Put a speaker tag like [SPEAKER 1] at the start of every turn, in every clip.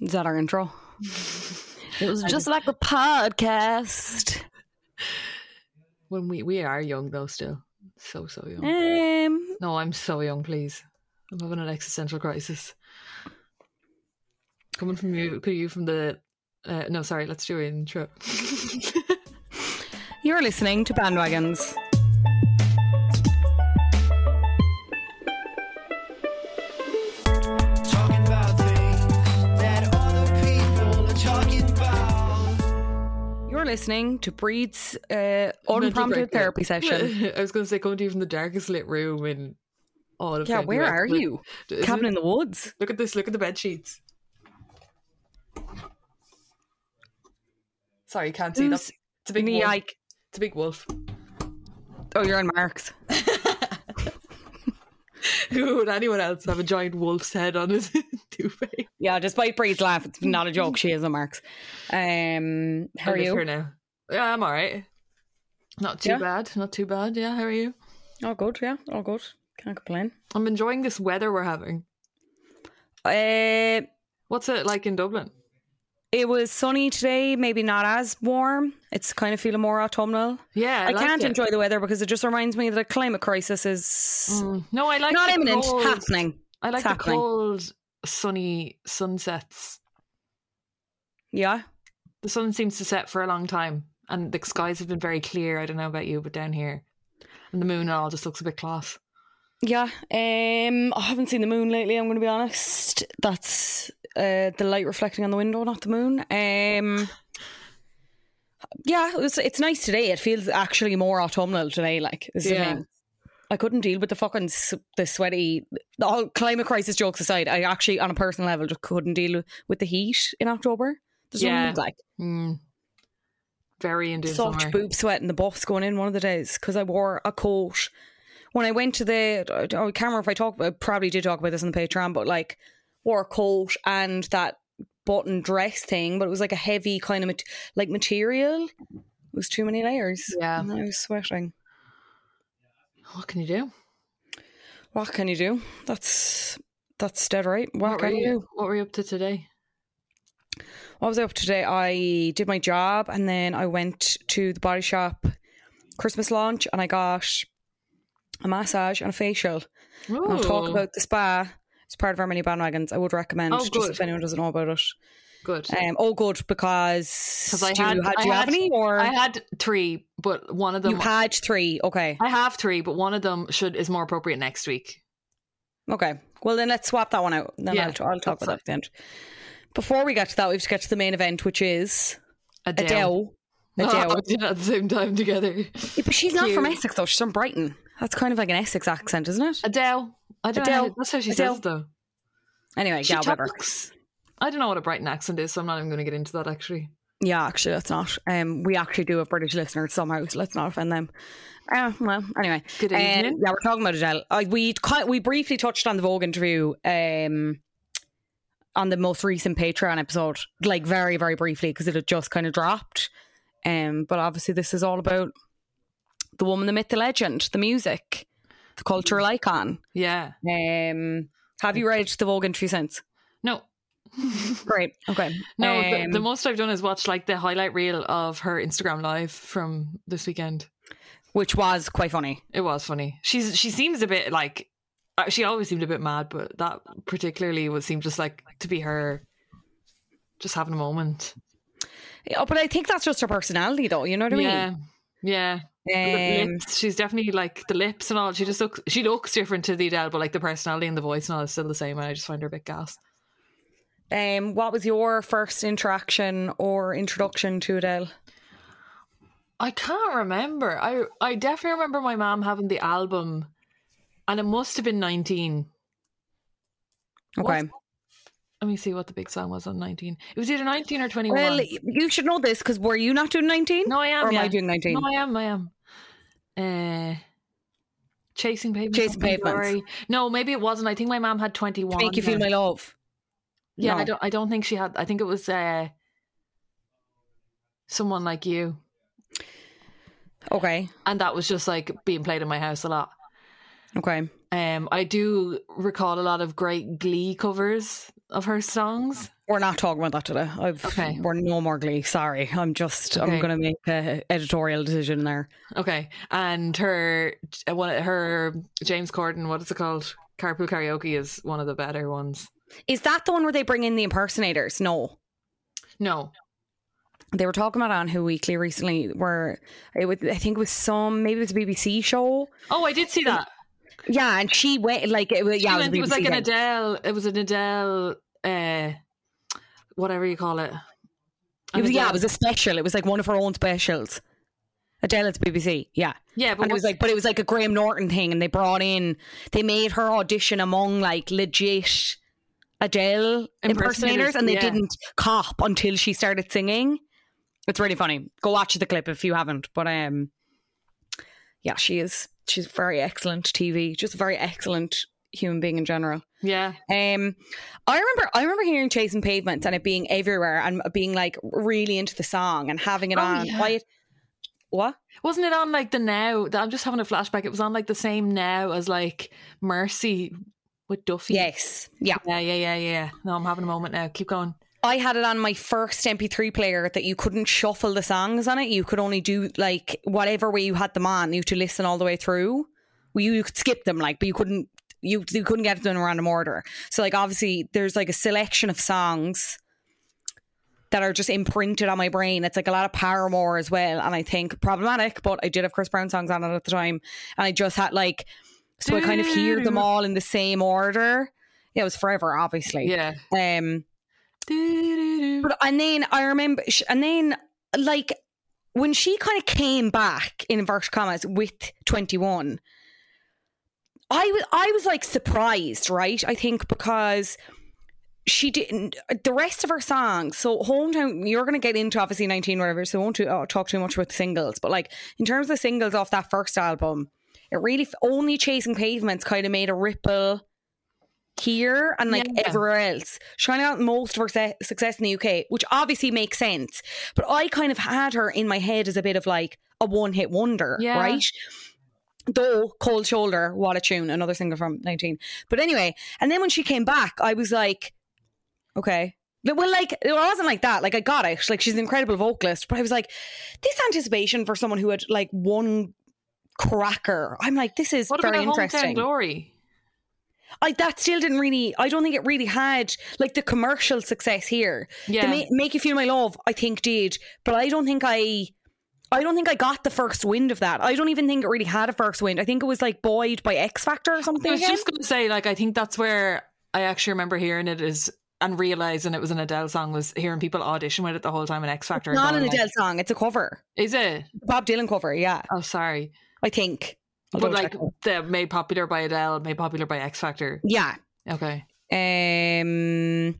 [SPEAKER 1] Is that our intro? it was just like the podcast.
[SPEAKER 2] When we we are young though, still so so young.
[SPEAKER 1] Um,
[SPEAKER 2] No, I'm so young. Please, I'm having an existential crisis. Coming from you, put you from the. Uh, no, sorry. Let's do an intro.
[SPEAKER 1] you're listening to Bandwagons. Listening to Bríd's uh, unprompted therapy session.
[SPEAKER 2] I was going to say, coming to you from the darkest lit room in all of.
[SPEAKER 1] Yeah, where are
[SPEAKER 2] 2020.
[SPEAKER 1] you? Cabin
[SPEAKER 2] it-
[SPEAKER 1] in the woods.
[SPEAKER 2] Look at this. Look at the bed sheets. Sorry, you can't see that.
[SPEAKER 1] Who's
[SPEAKER 2] It's a big wolf.
[SPEAKER 1] like-
[SPEAKER 2] It's a big wolf.
[SPEAKER 1] Oh, you're on Mark's.
[SPEAKER 2] Who would anyone else have a giant wolf's head on his duvet?
[SPEAKER 1] Yeah, despite Bríd's laugh, it's not a joke. She is a Mark's. Um, how are you?
[SPEAKER 2] here now. Yeah, I'm all right. Not too
[SPEAKER 1] Yeah?
[SPEAKER 2] bad. Not too bad. Yeah, how are you?
[SPEAKER 1] All good, yeah, all good. Can't complain.
[SPEAKER 2] I'm enjoying this weather we're having.
[SPEAKER 1] Uh,
[SPEAKER 2] What's it like in Dublin?
[SPEAKER 1] It was sunny today, maybe not as warm. It's kind of feeling more autumnal.
[SPEAKER 2] Yeah, I,
[SPEAKER 1] I,
[SPEAKER 2] like
[SPEAKER 1] can't
[SPEAKER 2] it.
[SPEAKER 1] enjoy the weather because it just reminds me that a climate crisis is
[SPEAKER 2] Mm, No, I like
[SPEAKER 1] not
[SPEAKER 2] the
[SPEAKER 1] imminent,
[SPEAKER 2] cold-
[SPEAKER 1] happening.
[SPEAKER 2] I like
[SPEAKER 1] It's
[SPEAKER 2] the
[SPEAKER 1] happening.
[SPEAKER 2] cold, sunny sunsets.
[SPEAKER 1] Yeah.
[SPEAKER 2] The sun seems to set for a long time, and the skies have been very clear. I don't know about you, but down here, and the moon and all just looks a bit class.
[SPEAKER 1] Yeah. Um I haven't seen the moon lately, I'm gonna be honest. That's uh the light reflecting on the window, not the moon. Um Yeah, it was, it's nice today. It feels actually more autumnal today, like is
[SPEAKER 2] Yeah.
[SPEAKER 1] I couldn't deal with the fucking the sweaty all climate crisis jokes aside. I actually on a personal level just couldn't deal with the heat in October. There's
[SPEAKER 2] Yeah.
[SPEAKER 1] like
[SPEAKER 2] Mm. Very into
[SPEAKER 1] such
[SPEAKER 2] summer.
[SPEAKER 1] boob sweat in the bus going in one of the days because I wore a coat. When I went to the, I can't remember if I talked, I probably did talk about this on the Patreon, but like wore a coat and that button dress thing, but it was like a heavy kind of mat- like material. It was too many layers.
[SPEAKER 2] Yeah.
[SPEAKER 1] and I was sweating.
[SPEAKER 2] What can you do?
[SPEAKER 1] What can you do? That's that's dead right. What,
[SPEAKER 2] were
[SPEAKER 1] can you do?
[SPEAKER 2] What were you up to today?
[SPEAKER 1] What was I up to today? I did my job and then I went to the body shop Christmas launch and I got a massage and a facial. And I'll talk about the spa. It's part of our mini bandwagons. I would recommend
[SPEAKER 2] Oh,
[SPEAKER 1] just if anyone doesn't know about it.
[SPEAKER 2] good.
[SPEAKER 1] Um, oh, good because
[SPEAKER 2] Because I
[SPEAKER 1] do you,
[SPEAKER 2] had,
[SPEAKER 1] had,
[SPEAKER 2] I
[SPEAKER 1] you have
[SPEAKER 2] had-
[SPEAKER 1] any or
[SPEAKER 2] I had three, but one of them
[SPEAKER 1] you had three? Okay,
[SPEAKER 2] I have three, but one of them should is more appropriate next week.
[SPEAKER 1] okay. Well, then let's swap that one out. Then
[SPEAKER 2] Yeah,
[SPEAKER 1] I'll, I'll talk about that at the end. Before we get to that, we have to get to the main event, which is
[SPEAKER 2] Adele.
[SPEAKER 1] Adele. Adele.
[SPEAKER 2] Oh, did at the same time together.
[SPEAKER 1] Yeah, but she's not from Essex though. She's from Brighton. That's kind of like an Essex accent, isn't it?
[SPEAKER 2] Adele. I don't know.
[SPEAKER 1] Adele.
[SPEAKER 2] How, that's how she
[SPEAKER 1] Adele.
[SPEAKER 2] says though.
[SPEAKER 1] Anyway,
[SPEAKER 2] She
[SPEAKER 1] whatever.
[SPEAKER 2] talks. I don't know what a Brighton accent is, so I'm not even going to get into that. Actually,
[SPEAKER 1] Yeah, actually, let's not. Um, we actually do have British listeners somehow, so let's not offend them. Uh, well, anyway.
[SPEAKER 2] Good
[SPEAKER 1] Uh,
[SPEAKER 2] evening.
[SPEAKER 1] yeah, we're talking about Adele. Uh, we ki- we briefly touched on the Vogue interview um, on the most recent Patreon episode, like very, very briefly, because it had just kind of dropped. Um, but obviously, this is all about the woman, the myth, the legend, the music, the cultural icon.
[SPEAKER 2] Yeah.
[SPEAKER 1] Um, have you read the Vogue interview since?
[SPEAKER 2] No.
[SPEAKER 1] Great. Okay.
[SPEAKER 2] No, the,
[SPEAKER 1] Um,
[SPEAKER 2] the most I've done is watch like the highlight reel of her Instagram live from this weekend.
[SPEAKER 1] which was quite funny.
[SPEAKER 2] It was funny. She's she seems a bit like uh, she always seemed a bit mad, but that particularly would seem just like to be her just having a moment.
[SPEAKER 1] Yeah, but I think that's just her personality, though. You know what I
[SPEAKER 2] mean? yeah.
[SPEAKER 1] Yeah. Um,
[SPEAKER 2] she's definitely like the lips and all. She just looks she looks different to the Adele, but like the personality and the voice and all is still the same. And I just find her a bit gas.
[SPEAKER 1] um, what was your first interaction or introduction to Adele?
[SPEAKER 2] I can't remember. I I definitely remember my mom having the album, and it must have been nineteen.
[SPEAKER 1] Okay.
[SPEAKER 2] Let me see what the big song was on nineteen. It was either nineteen or twenty one.
[SPEAKER 1] Well, you should know this because were you not doing 19?
[SPEAKER 2] no, I am.
[SPEAKER 1] Or am
[SPEAKER 2] yeah.
[SPEAKER 1] I doing 19?
[SPEAKER 2] No, I am. I am. Uh, chasing pavements.
[SPEAKER 1] Chasing Pavements.
[SPEAKER 2] No, maybe it wasn't. I think my mom had twenty one.
[SPEAKER 1] Make you feel my love.
[SPEAKER 2] Yeah, I don't. I don't think she had. I think it was uh, someone like you,
[SPEAKER 1] Okay.
[SPEAKER 2] and that was just like being played in my house a lot.
[SPEAKER 1] Okay.
[SPEAKER 2] Um, I do recall a lot of great Glee covers of her songs.
[SPEAKER 1] We're not talking about that today. I've,
[SPEAKER 2] Okay.
[SPEAKER 1] We're no more glee. Sorry. I'm just,
[SPEAKER 2] okay.
[SPEAKER 1] I'm going to make a editorial decision there.
[SPEAKER 2] Okay, and her one her James Corden, what is it called? Carpool Karaoke is one of the better ones.
[SPEAKER 1] Is that the one where they bring in the impersonators? No.
[SPEAKER 2] No,
[SPEAKER 1] They were talking about on Who Weekly recently, where it was, I think it was some, maybe it was a BBC show.
[SPEAKER 2] oh, I did see that.
[SPEAKER 1] Yeah, and she went like it was. Yeah, it was,
[SPEAKER 2] it was like an. Adele. It was an Adele, uh, whatever you call it.
[SPEAKER 1] It was, yeah, it was a special. It was like one of her own specials. Adele at the BBC. Yeah.
[SPEAKER 2] yeah, but
[SPEAKER 1] and it was like, but it was like a Graham Norton thing, and they brought in, they made her audition among like legit Adele impersonators,
[SPEAKER 2] Impersonators,
[SPEAKER 1] and they
[SPEAKER 2] yeah.
[SPEAKER 1] didn't cop until she started singing. It's really funny. Go watch the clip if you haven't. But um, yeah, she is. She's very excellent TV. Just a very excellent human being in general.
[SPEAKER 2] yeah,
[SPEAKER 1] Um, I remember, I remember hearing "Chasing Pavements" and it being everywhere and being like really into the song and having it
[SPEAKER 2] Oh,
[SPEAKER 1] on.
[SPEAKER 2] yeah.
[SPEAKER 1] What?
[SPEAKER 2] wasn't it on like the now? I'm just having a flashback. It was on like the same now as like Mercy with Duffy.
[SPEAKER 1] Yes, yeah.
[SPEAKER 2] yeah, yeah, yeah, yeah. No, I'm having a moment now. Keep going.
[SPEAKER 1] I had it on my first MP3 player that you couldn't shuffle the songs on it. You could only do like whatever way you had them on. You had to listen all the way through. Well, you, you could skip them, like, but you couldn't. You you couldn't get it in a random order. So like obviously there's like a selection of songs that are just imprinted on my brain. It's like a lot of Paramore as well, and I think problematic. But I did have Chris Brown songs on it at the time, and I just had like so I kind of hear them all in the same order. Yeah, it was forever, obviously.
[SPEAKER 2] Yeah.
[SPEAKER 1] Um. But and then I remember, and then like when she kind of came back in inverted commas with twenty one, I was I was like surprised, right? I think because she didn't the rest of her songs. So hometown, you're going to get into obviously nineteen whatever. So I won't uh, talk too much about the singles, but like in terms of the singles off that first album, it really only chasing pavements kind of made a ripple here and like
[SPEAKER 2] Yeah.
[SPEAKER 1] everywhere else. Trying out most of her se- success in the UK, which obviously makes sense. But I kind of had her in my head as a bit of like a one hit wonder,
[SPEAKER 2] Yeah.
[SPEAKER 1] right? Though Cold Shoulder, what a tune, another single from 19. But anyway, and then when she came back, I was like, okay. But, Well, like, it wasn't like that. Like, I got it. Like, she's an incredible vocalist. But I was like, this anticipation for someone who had like one cracker, I'm like, this is
[SPEAKER 2] What about
[SPEAKER 1] very interesting.
[SPEAKER 2] glory?
[SPEAKER 1] I that still didn't really. I don't think it really had like the commercial success here.
[SPEAKER 2] Yeah.
[SPEAKER 1] the Ma- make you feel my love. I think did, but I don't think I. I don't think I got the first wind of that. I don't even think it really had a first wind. I think it was like buoyed by X Factor or something.
[SPEAKER 2] I was
[SPEAKER 1] again.
[SPEAKER 2] just going to say, like, I think that's where I actually remember hearing it is and realizing it was an Adele song was hearing people audition with it the whole time in X Factor. and
[SPEAKER 1] not an
[SPEAKER 2] going, like,
[SPEAKER 1] Adele song. It's a cover,
[SPEAKER 2] Is it?
[SPEAKER 1] Bob Dylan cover. Yeah,
[SPEAKER 2] Oh, sorry.
[SPEAKER 1] I think. I'll
[SPEAKER 2] but like the made popular by Adele, made popular by X Factor.
[SPEAKER 1] yeah.
[SPEAKER 2] Okay.
[SPEAKER 1] Um.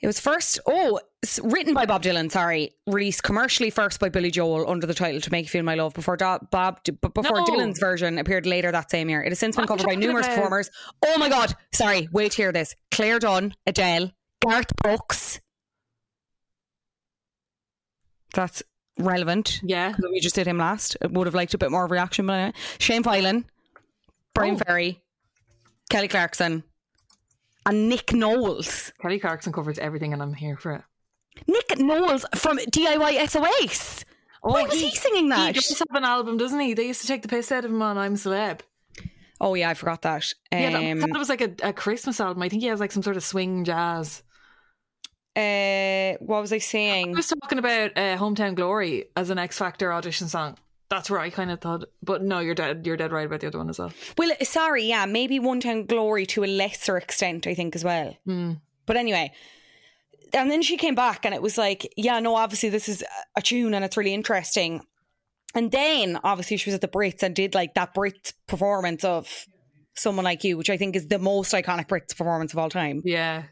[SPEAKER 1] It was first, oh, written by Bob Dylan, sorry. Released commercially first by Billy Joel under the title To Make You Feel My Love before Do- Bob before
[SPEAKER 2] No.
[SPEAKER 1] Dylan's version appeared later that same year. It has since been
[SPEAKER 2] What are you
[SPEAKER 1] covered by numerous
[SPEAKER 2] about?
[SPEAKER 1] performers. Oh my God, sorry, wait to hear this. Claire Dunn, Adele, Garth Brooks. That's relevant.
[SPEAKER 2] Yeah.
[SPEAKER 1] We just did him last. I would have liked a bit more of a reaction, but anyway. Shane Phelan, Bryan
[SPEAKER 2] Oh.
[SPEAKER 1] Ferry, Kelly Clarkson, and Nick Knowles.
[SPEAKER 2] Kelly Clarkson covers everything, and I'm here for it.
[SPEAKER 1] Nick Knowles from DIY SOS. Why was he, singing
[SPEAKER 2] He
[SPEAKER 1] that?
[SPEAKER 2] does have an album, doesn't he? They used to take the piss out of him on "I'm Celeb."
[SPEAKER 1] oh yeah, I forgot that.
[SPEAKER 2] yeah, that, I
[SPEAKER 1] Um,
[SPEAKER 2] thought it was like a, a Christmas album. I think he has like some sort of swing jazz.
[SPEAKER 1] Uh, what was I saying?
[SPEAKER 2] I was talking about uh, "Hometown Glory" as an X Factor audition song. That's where I kind of thought, but no, you're dead. You're dead right about the other one as well.
[SPEAKER 1] Well, sorry, yeah, maybe Hometown Glory to a lesser extent, I think as well.
[SPEAKER 2] Hmm.
[SPEAKER 1] But anyway, and then she came back and it was like, yeah, no, obviously this is a tune and it's really interesting. And then obviously she was at the Brits and did like that Brits performance of Someone Like You, which I think is the most iconic Brits performance of all time.
[SPEAKER 2] Yeah.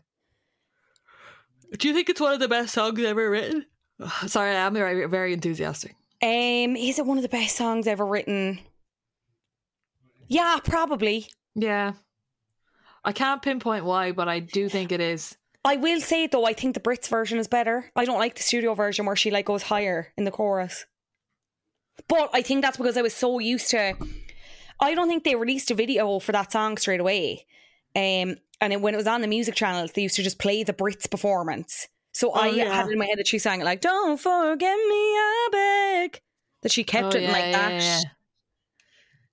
[SPEAKER 2] Do you think it's one of the best songs ever written? Sorry, I'm very, very enthusiastic.
[SPEAKER 1] Um, is it one of the best songs ever written? Yeah, probably.
[SPEAKER 2] Yeah. I can't pinpoint why, but I do think it is.
[SPEAKER 1] I will say though, I think the Brits version is better. I don't like the studio version where she like goes higher in the chorus. But I think that's because I was so used to. I don't think they released a video for that song straight away. Um, and it, when it was on the music channels, they used to just play the Brits performance. So oh, I
[SPEAKER 2] yeah.
[SPEAKER 1] had it in my head that she sang it like "Don't forget me, I beg." That she kept
[SPEAKER 2] Oh,
[SPEAKER 1] it
[SPEAKER 2] yeah,
[SPEAKER 1] like
[SPEAKER 2] yeah,
[SPEAKER 1] that.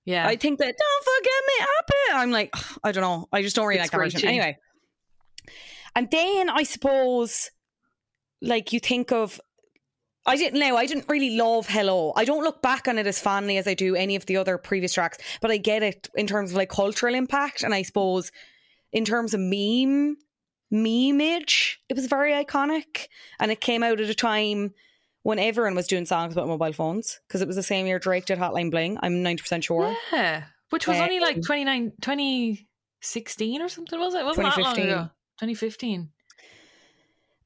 [SPEAKER 2] Yeah.
[SPEAKER 1] I think that don't forget me up it. I'm like, I don't know. I just don't really
[SPEAKER 2] It's
[SPEAKER 1] like that version. Anyway. And then I suppose like you think of I didn't know, I didn't really love Hello. I don't look back on it as fondly as I do any of the other previous tracks, but I get it in terms of like cultural impact and I suppose in terms of meme memeage, it was very iconic. And it came out at a time when everyone was doing songs about mobile phones because it was the same year Drake did Hotline Bling. I'm 90% sure.
[SPEAKER 2] yeah. Which was only like
[SPEAKER 1] Um,
[SPEAKER 2] 29, 2016 or something, was it? Wasn't that long
[SPEAKER 1] 2015.
[SPEAKER 2] ago? 2015.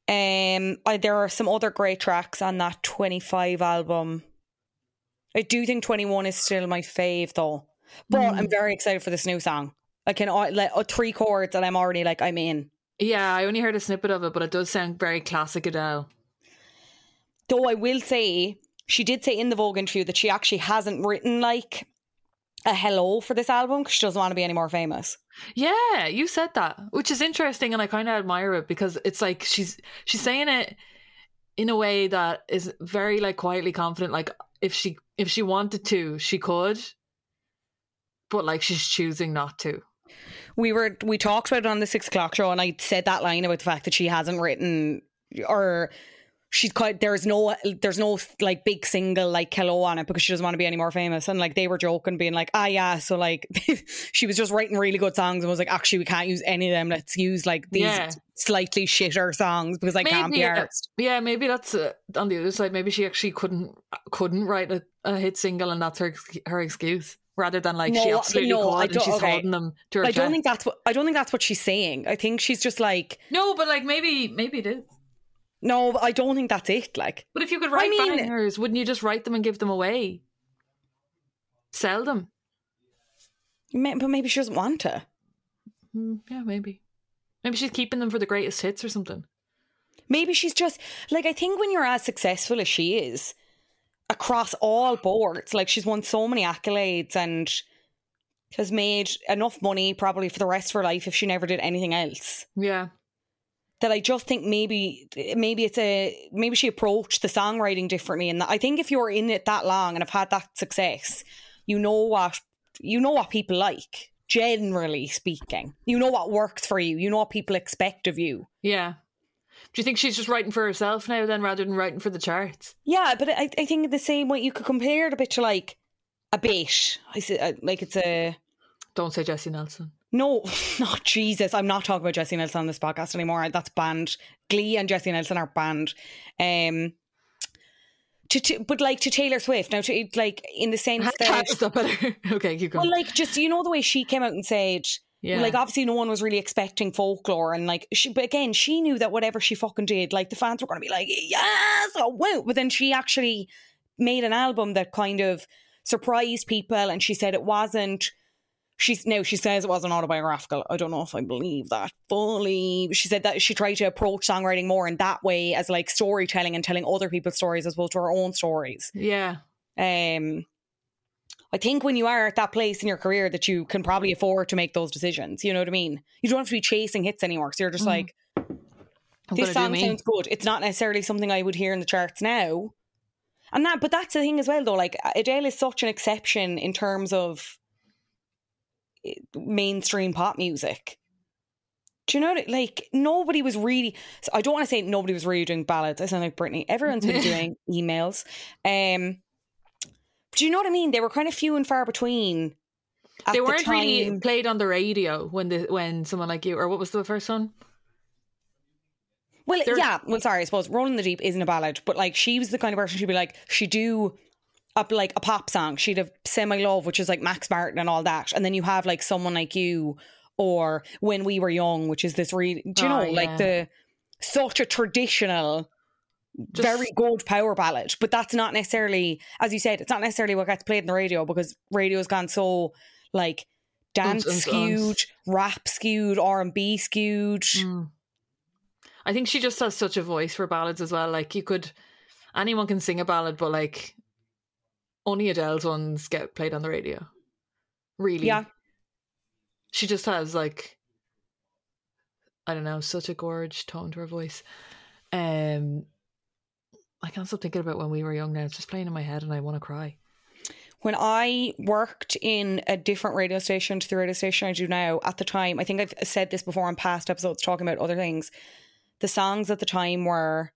[SPEAKER 1] Um, I, there are some other great tracks on that 25 album. I do think 21 is still my fave though. But
[SPEAKER 2] Mm.
[SPEAKER 1] I'm very excited for this new song. I can like uh, three chords and I'm already like I'm in.
[SPEAKER 2] Yeah, I only heard a snippet of it, but it does sound very classic Adele.
[SPEAKER 1] Though I will say she did say in the Vogue interview that she actually hasn't written like a hello for this album because she doesn't want to be any more famous.
[SPEAKER 2] Yeah, you said that, which is interesting, and I kind of admire it because it's like she's she's saying it in a way that is very like quietly confident. Like if she if she wanted to, she could, but like she's choosing not to.
[SPEAKER 1] We were we talked about it on the six o'clock show and I said that line about the fact that she hasn't written or she's quite there's no there's no like big single like hello on it because she doesn't want to be any more famous and like they were joking being like ah yeah so like she was just writing really good songs and was like actually we can't use any of them let's use like these
[SPEAKER 2] Yeah.
[SPEAKER 1] slightly shitter songs because I can't be
[SPEAKER 2] yeah,
[SPEAKER 1] arsed.
[SPEAKER 2] yeah, maybe that's uh, on the other side. Maybe she actually couldn't couldn't write a, a hit single, and that's her her excuse, rather than like she absolutely
[SPEAKER 1] no,
[SPEAKER 2] and she's
[SPEAKER 1] okay.
[SPEAKER 2] holding them to her
[SPEAKER 1] I don't
[SPEAKER 2] chest.
[SPEAKER 1] think that's what I don't think that's what she's saying I think she's just like
[SPEAKER 2] no, but like maybe maybe it is.
[SPEAKER 1] no I don't think that's it like
[SPEAKER 2] But if you could write I
[SPEAKER 1] mean-
[SPEAKER 2] bangers, wouldn't you just write them and give them away? Sell them.
[SPEAKER 1] ma- but maybe she doesn't want to
[SPEAKER 2] Mm, yeah, maybe. Maybe she's keeping them for the greatest hits or something.
[SPEAKER 1] Maybe she's just like I think when you're as successful as she is across all boards, like she's won so many accolades and has made enough money probably for the rest of her life if she never did anything else.
[SPEAKER 2] Yeah.
[SPEAKER 1] That I just think maybe maybe it's a maybe she approached the songwriting differently and I think if you're in it that long and have had that success, you know what you know what people like, generally speaking. You know what works for you, you know what people expect of you.
[SPEAKER 2] Yeah. Do you think she's just writing for herself now then rather than writing for the charts?
[SPEAKER 1] Yeah, but I, I think the same way you could compare it a bit to like a bit. I say, uh, like it's a
[SPEAKER 2] Don't say Jesy Nelson.
[SPEAKER 1] no, not Jesus. I'm not talking about Jesy Nelson on this podcast anymore. That's banned. Glee and Jesy Nelson are banned. Um, to, to but like to Taylor Swift now, to like in the sense that
[SPEAKER 2] Is that better? okay, keep going.
[SPEAKER 1] well, like just you know the way she came out and said
[SPEAKER 2] Yeah.
[SPEAKER 1] Like obviously no one was really expecting folklore and like she but again she knew that whatever she fucking did like the fans were going to be like yes oh wow but then she actually made an album that kind of surprised people and she said it wasn't she's no she says it wasn't autobiographical I don't know if I believe that fully she said that she tried to approach songwriting more in that way as like storytelling and telling other people's stories as well to her own stories
[SPEAKER 2] yeah.
[SPEAKER 1] um I think when you are at that place in your career that you can probably afford to make those decisions. You know what I mean? You don't have to be chasing hits anymore. So you're just
[SPEAKER 2] Mhm.
[SPEAKER 1] like,
[SPEAKER 2] I'm
[SPEAKER 1] this song sounds good. It's not necessarily something I would hear in the charts now. And that, but that's the thing as well, though. Like Adele is such an exception in terms of eh, mainstream pop music. Do you know what? Like nobody was really. I don't want to say nobody was really doing ballads. I sound like Britney. Everyone's been doing emails. Um, do you know what I mean? They were kind of few and far between.
[SPEAKER 2] They weren't really
[SPEAKER 1] time.
[SPEAKER 2] played on the radio when the when someone like you or what was the first one?
[SPEAKER 1] Well,
[SPEAKER 2] They're-
[SPEAKER 1] yeah. Well, sorry. I suppose "Rolling the Deep" isn't a ballad, but like she was the kind of person she'd be like, she'd do up like a pop song. She'd have "Send My Love," which is like Max Martin and all that, and then you have like someone like you or "When We Were Young," which is this really, do you
[SPEAKER 2] Oh,
[SPEAKER 1] know, like the such a traditional.
[SPEAKER 2] Just-
[SPEAKER 1] very good power ballad, but that's not necessarily, as you said, it's not necessarily what gets played in the radio because radio's gone so like dance
[SPEAKER 2] uns, uns.
[SPEAKER 1] skewed, rap skewed, R and B skewed.
[SPEAKER 2] Mm. I think she just has such a voice for ballads as well. Like you could, anyone can sing a ballad, but like only Adele's ones get played on the radio. Really,
[SPEAKER 1] Yeah,
[SPEAKER 2] She just has like, I don't know, such a gorge tone to her voice. Um, I can't stop thinking about when we were young. Now it's just playing in my head, and I want to cry.
[SPEAKER 1] when I worked in a different radio station to the radio station I do now, at the time, I think I've said this before on past episodes talking about other things. The songs at the time were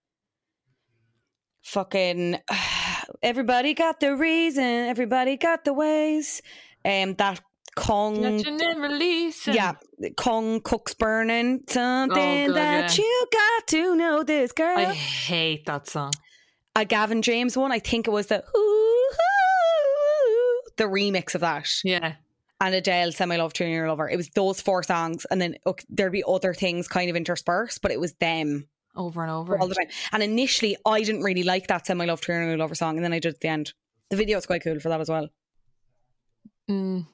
[SPEAKER 1] fucking everybody got the reason, everybody got the ways. Um that Kong
[SPEAKER 2] and
[SPEAKER 1] yeah, Kong cooks burning something
[SPEAKER 2] God,
[SPEAKER 1] that
[SPEAKER 2] yeah.
[SPEAKER 1] you got to know this girl.
[SPEAKER 2] I hate that song.
[SPEAKER 1] A Gavin James one, I think it was the the remix of that.
[SPEAKER 2] Yeah,
[SPEAKER 1] and Adele, Send My Love, Turn Your Lover. It was those four songs, and then okay, there'd be other things kind of interspersed, but it was them
[SPEAKER 2] over and over.
[SPEAKER 1] all the time. And initially, I didn't really like that Send My Love, Turn Your Lover song, and then I did at the end. The video is quite cool for that as well.
[SPEAKER 2] Mm.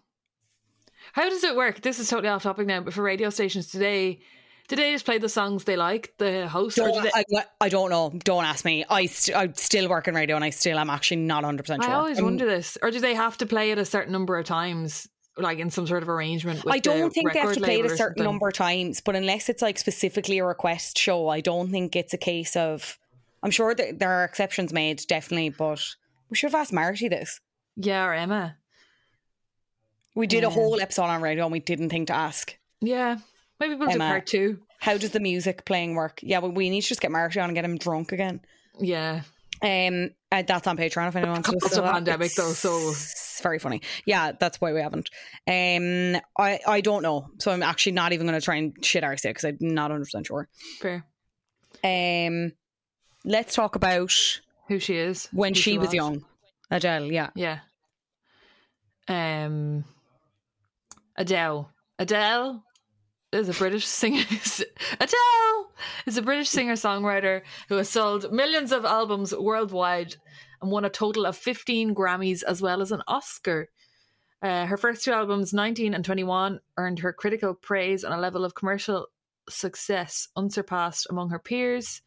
[SPEAKER 2] How does it work? This is totally off topic now, but for radio stations today, do they just play the songs they like, the host,
[SPEAKER 1] Don't,
[SPEAKER 2] they?
[SPEAKER 1] I, I don't know. Don't ask me. I, st- I still work in radio, and I still am actually not 100% sure.
[SPEAKER 2] I always
[SPEAKER 1] Um,
[SPEAKER 2] wonder this, or do they have to play it a certain number of times, like in some sort of arrangement? With
[SPEAKER 1] I don't
[SPEAKER 2] the
[SPEAKER 1] think they have to play it a certain number of times, but unless it's like specifically a request show, I don't think it's a case of. I'm sure that there are exceptions made, definitely, but we should have asked Marty this.
[SPEAKER 2] Yeah, or Emma.
[SPEAKER 1] We did a whole episode on radio and we didn't think to ask.
[SPEAKER 2] Yeah, maybe we'll do part two.
[SPEAKER 1] How does the music playing work? Yeah, well, we need to just get Marty on and get him drunk again.
[SPEAKER 2] Yeah,
[SPEAKER 1] Um, uh, that's on Patreon if anyone wants to
[SPEAKER 2] It's a pandemic, though, so-
[SPEAKER 1] It's very funny. Yeah, that's why we haven't. Um, I I don't know, so I'm actually not even going to try and shit our because I'm not 100 percent sure.
[SPEAKER 2] fair.
[SPEAKER 1] Um, let's talk about
[SPEAKER 2] Who she is
[SPEAKER 1] when
[SPEAKER 2] who
[SPEAKER 1] she was young. Adele, yeah.
[SPEAKER 2] Yeah. Um, Adele. Adele is a British singer. Adele is a British singer songwriter who has sold millions of albums worldwide and won a total of 15 Grammys as well as an Oscar. Uh, her first two albums, 19 and 21, earned her critical praise and a level of commercial success unsurpassed among her peers.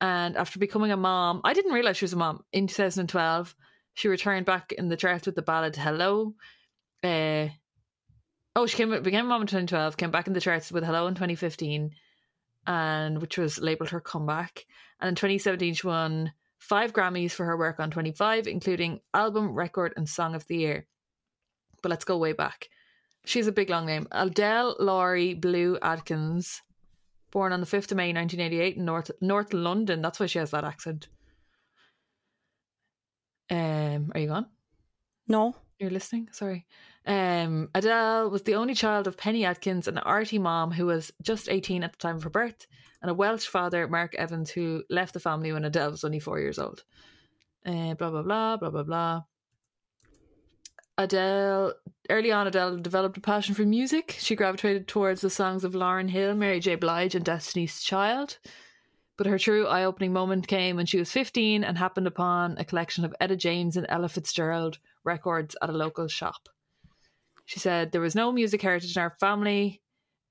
[SPEAKER 2] And after becoming a mom, I didn't realize she was a mom in 2012. She returned back in the charts with the ballad "Hello." Uh, oh, she came became a mom in 2012. Came back in the charts with "Hello" in 2015, and which was labeled her comeback. And in 2017, she won five Grammys for her work on 25, including album, record, and song of the year. But let's go way back. She's a big long name. Adele Laurie Blue Adkins, born on the 5th of May 1988 in North North London. That's why she has that accent. Um, are you gone?
[SPEAKER 1] No,
[SPEAKER 2] You're listening? Sorry. Um, Adele was the only child of Penny Adkins, an arty mom who was just 18 at the time of her birth, and a Welsh father, Mark Evans, who left the family when Adele was only four years old. Uh, blah, blah, blah, blah, blah, blah. Adele, early on, Adele developed a passion for music. She gravitated towards the songs of Lauryn Hill, Mary J. Blige, and Destiny's Child. But her true eye opening moment came when she was 15 and happened upon a collection of Etta James and Ella Fitzgerald records at a local shop. She said, There was no music heritage in our family.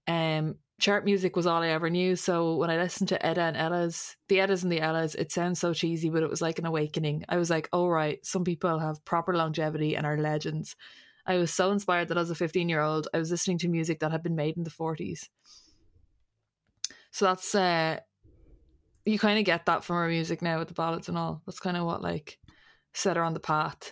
[SPEAKER 2] Um, chart music was all I ever knew. So when I listened to Etta and Ella's, the Ettas and the Ellas, it sounds so cheesy, but it was like an awakening. I was like, oh, right, some people have proper longevity and are legends. I was so inspired that as a 15 year old, I was listening to music that had been made in the 40s. So that's, uh, you kind of get that from her music now with the ballads and all. That's kind of what like set her on the path.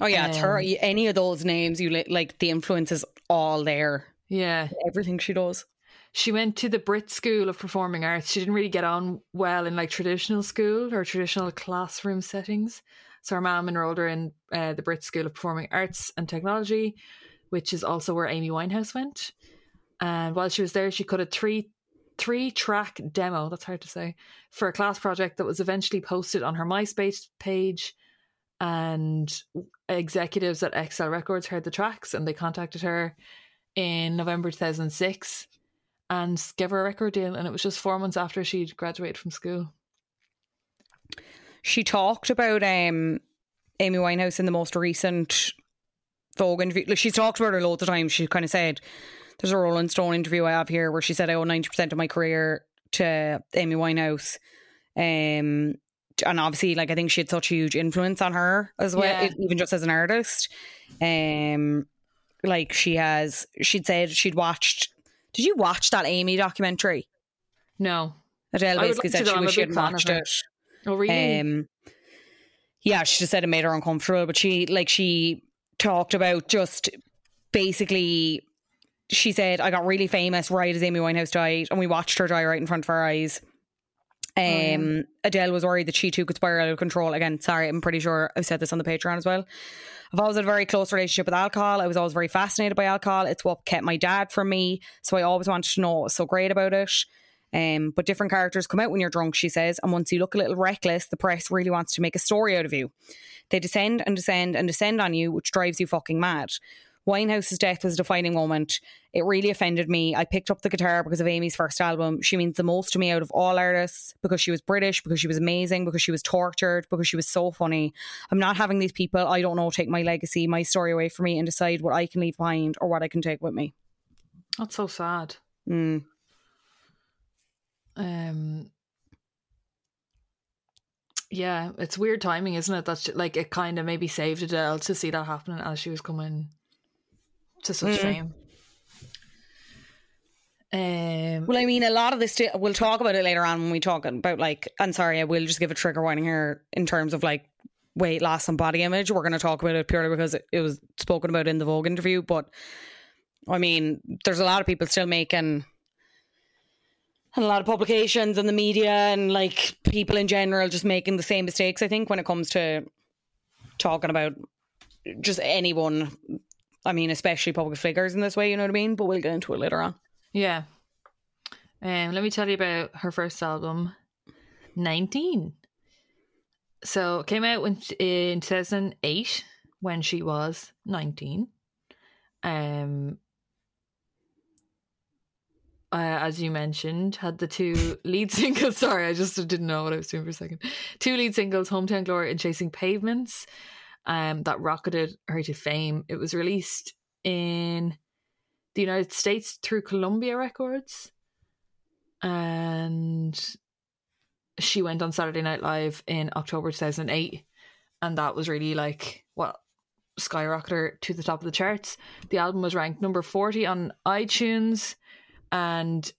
[SPEAKER 1] Oh yeah, it's her.
[SPEAKER 2] Um,
[SPEAKER 1] Any of those names, you li- like the influence is all there.
[SPEAKER 2] Yeah.
[SPEAKER 1] Everything she does.
[SPEAKER 2] she went to the Brit School of Performing Arts. She didn't really get on well in like traditional school or traditional classroom settings. So her mom enrolled her in uh, the Brit School of Performing Arts and Technology, which is also where Amy Winehouse went. And while she was there, she cut a three three track demo. That's hard to say for a class project that was eventually posted on her MySpace page. And executives at XL Records heard the tracks and they contacted her in November 2006 and gave her a record deal. And it was just four months after she'd graduated from school.
[SPEAKER 1] She talked about um, Amy Winehouse in the most recent Vogue interview. Like she's talked about her loads of times. She kind of said, "There's a Rolling Stone interview I have here where she said I owe ninety percent of my career to Amy Winehouse." Um, and obviously, like I think she had such a huge influence on her as well,
[SPEAKER 2] Yeah.
[SPEAKER 1] even just as an artist. Um, like she has, she'd said she'd watched. Did you watch that Amy documentary?
[SPEAKER 2] No.
[SPEAKER 1] Adele basically said she wish she
[SPEAKER 2] of
[SPEAKER 1] watched it.
[SPEAKER 2] Oh, really?
[SPEAKER 1] Um, yeah, she just said it made her uncomfortable, but she like she talked about just basically. She said, "I got really famous right as Amy Winehouse died, and we watched her die right in front of our eyes." Um,
[SPEAKER 2] yeah.
[SPEAKER 1] Adele was worried that she too could spiral out of control. Again, sorry, I'm pretty sure I've said this on the Patreon as well. I've always had a very close relationship with alcohol. I was always very fascinated by alcohol. It's what kept my dad from me, so I always wanted to know what was so great about it. Um, but different characters come out when you're drunk, she says, and once you look a little reckless, the press really wants to make a story out of you. They descend and descend and descend on you, which drives you fucking mad. Winehouse's death was a defining moment. It really offended me. I picked up the guitar because of Amy's first album. She means the most to me out of all artists because she was British, because she was amazing, because she was tortured, because she was so funny. I'm not having these people I don't know take my legacy, my story away from me and decide what I can leave behind or what I can take with me.
[SPEAKER 2] That's so sad.
[SPEAKER 1] Mm.
[SPEAKER 2] Um, yeah, it's weird timing, isn't it? That's like it kind of maybe saved Adele to see that happening as she was coming to such
[SPEAKER 1] Mm.
[SPEAKER 2] fame. Um,
[SPEAKER 1] Well, I mean, a lot of this, we'll talk about it later on when we talk about like, and sorry, I will just give a trigger warning here in terms of like weight loss and body image. We're going to talk about it purely because it, it was spoken about in the Vogue interview. But I mean, there's a lot of people still making, and a lot of publications and the media and like people in general just making the same mistakes, I think, when it comes to talking about just anyone. I mean, especially public figures in this way, you know what I mean? But we'll get into it later on.
[SPEAKER 2] yeah. Um, let me tell you about her first album, 19. So came out when, in 2008 when she was 19. Um, uh, as you mentioned, had the two lead singles. Sorry, I just didn't know what I was doing for a second. Two lead singles, Hometown Glory and Chasing Pavements, um, that rocketed her to fame. It was released in the United States through Columbia Records. And she went on Saturday Night Live in October 2008. And that was really like what skyrocketed to the top of the charts. The album was ranked number 40 on iTunes. And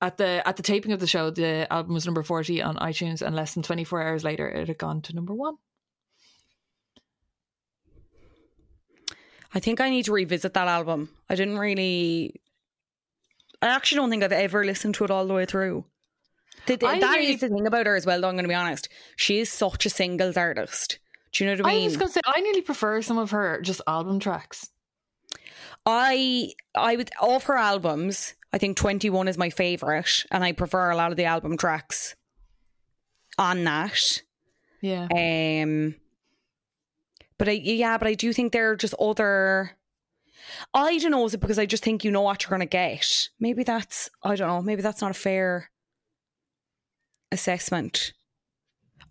[SPEAKER 2] at the at the taping of the show, the album was number 40 on iTunes. And less than 24 hours later, it had gone to number one.
[SPEAKER 1] I think I need to revisit that album. I didn't really. I actually don't think I've ever listened to it all the way through. The, the- that is the thing about her as well, though, I'm going to be honest. She is such a singles artist. Do you know what I mean?
[SPEAKER 2] I was going to say, I nearly prefer some of her just album tracks.
[SPEAKER 1] I I would of her albums, I think 21 is my favorite and I prefer a lot of the album tracks on that.
[SPEAKER 2] Yeah.
[SPEAKER 1] Um But I, yeah, but I do think there are just other. I don't know, is it because I just think you know what you're going to get? Maybe that's, I don't know, maybe that's not a fair assessment.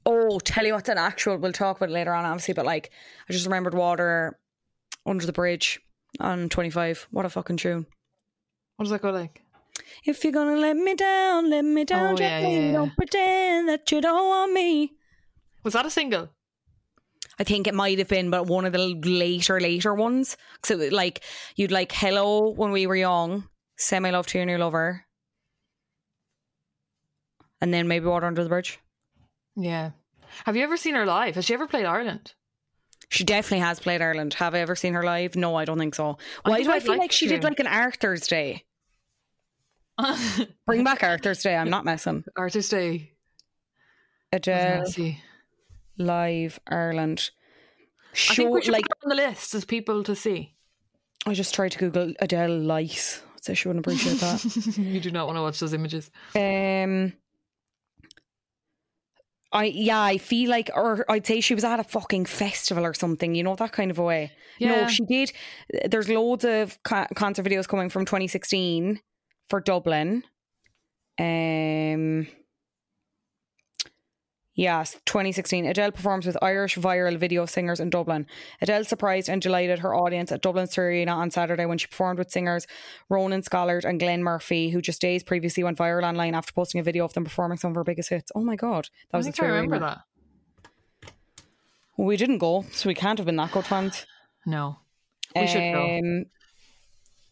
[SPEAKER 1] Oh, tell you what's an actual, we'll talk about it later on, obviously, but like, I just remembered Water Under the Bridge on 25. What a fucking tune.
[SPEAKER 2] What does that go like?
[SPEAKER 1] If you're gonna let me down, let me down
[SPEAKER 2] Oh, yeah,
[SPEAKER 1] gently.
[SPEAKER 2] yeah, yeah.
[SPEAKER 1] Don't pretend that you don't want me.
[SPEAKER 2] Was that a single?
[SPEAKER 1] I think it might have been, but one of the later, later ones. So, like, you'd like "Hello" when we were young, "Send My Love to Your New Lover," and then maybe "Water Under the Bridge."
[SPEAKER 2] Yeah. Have you ever seen her live? Has she ever played Ireland?
[SPEAKER 1] She definitely has played Ireland. Have I ever seen her live? No, I don't think so.
[SPEAKER 2] I
[SPEAKER 1] Why
[SPEAKER 2] think
[SPEAKER 1] do I feel
[SPEAKER 2] like
[SPEAKER 1] like she did like an Arthur's Day? Bring back Arthur's Day. I'm not messing.
[SPEAKER 2] Arthur's Day. Let's see.
[SPEAKER 1] Live Ireland.
[SPEAKER 2] I think we
[SPEAKER 1] Show
[SPEAKER 2] should
[SPEAKER 1] like
[SPEAKER 2] put on the list as people to see.
[SPEAKER 1] I just tried to Google Adele lice. I'd say she wouldn't appreciate that.
[SPEAKER 2] you do not want to watch those images.
[SPEAKER 1] Um, I yeah, I feel like, or I'd say she was at a fucking festival or something. You know that kind of a way.
[SPEAKER 2] Yeah.
[SPEAKER 1] No, she did. There's loads of co- concert videos coming from 2016 for Dublin. Um. Yes, 2016. Adele performs with Irish viral video singers in Dublin. Adele surprised and delighted her audience at Dublin's Arena on Saturday when she performed with singers Ronan Scollard and Glenn Murphy, who just days previously went viral online after posting a video of them performing some of her biggest hits. Oh my god, that
[SPEAKER 2] I
[SPEAKER 1] was
[SPEAKER 2] think
[SPEAKER 1] the
[SPEAKER 2] I remember
[SPEAKER 1] Arena.
[SPEAKER 2] that.
[SPEAKER 1] We didn't go, so we can't have been that good fans.
[SPEAKER 2] No. We should go.
[SPEAKER 1] Um,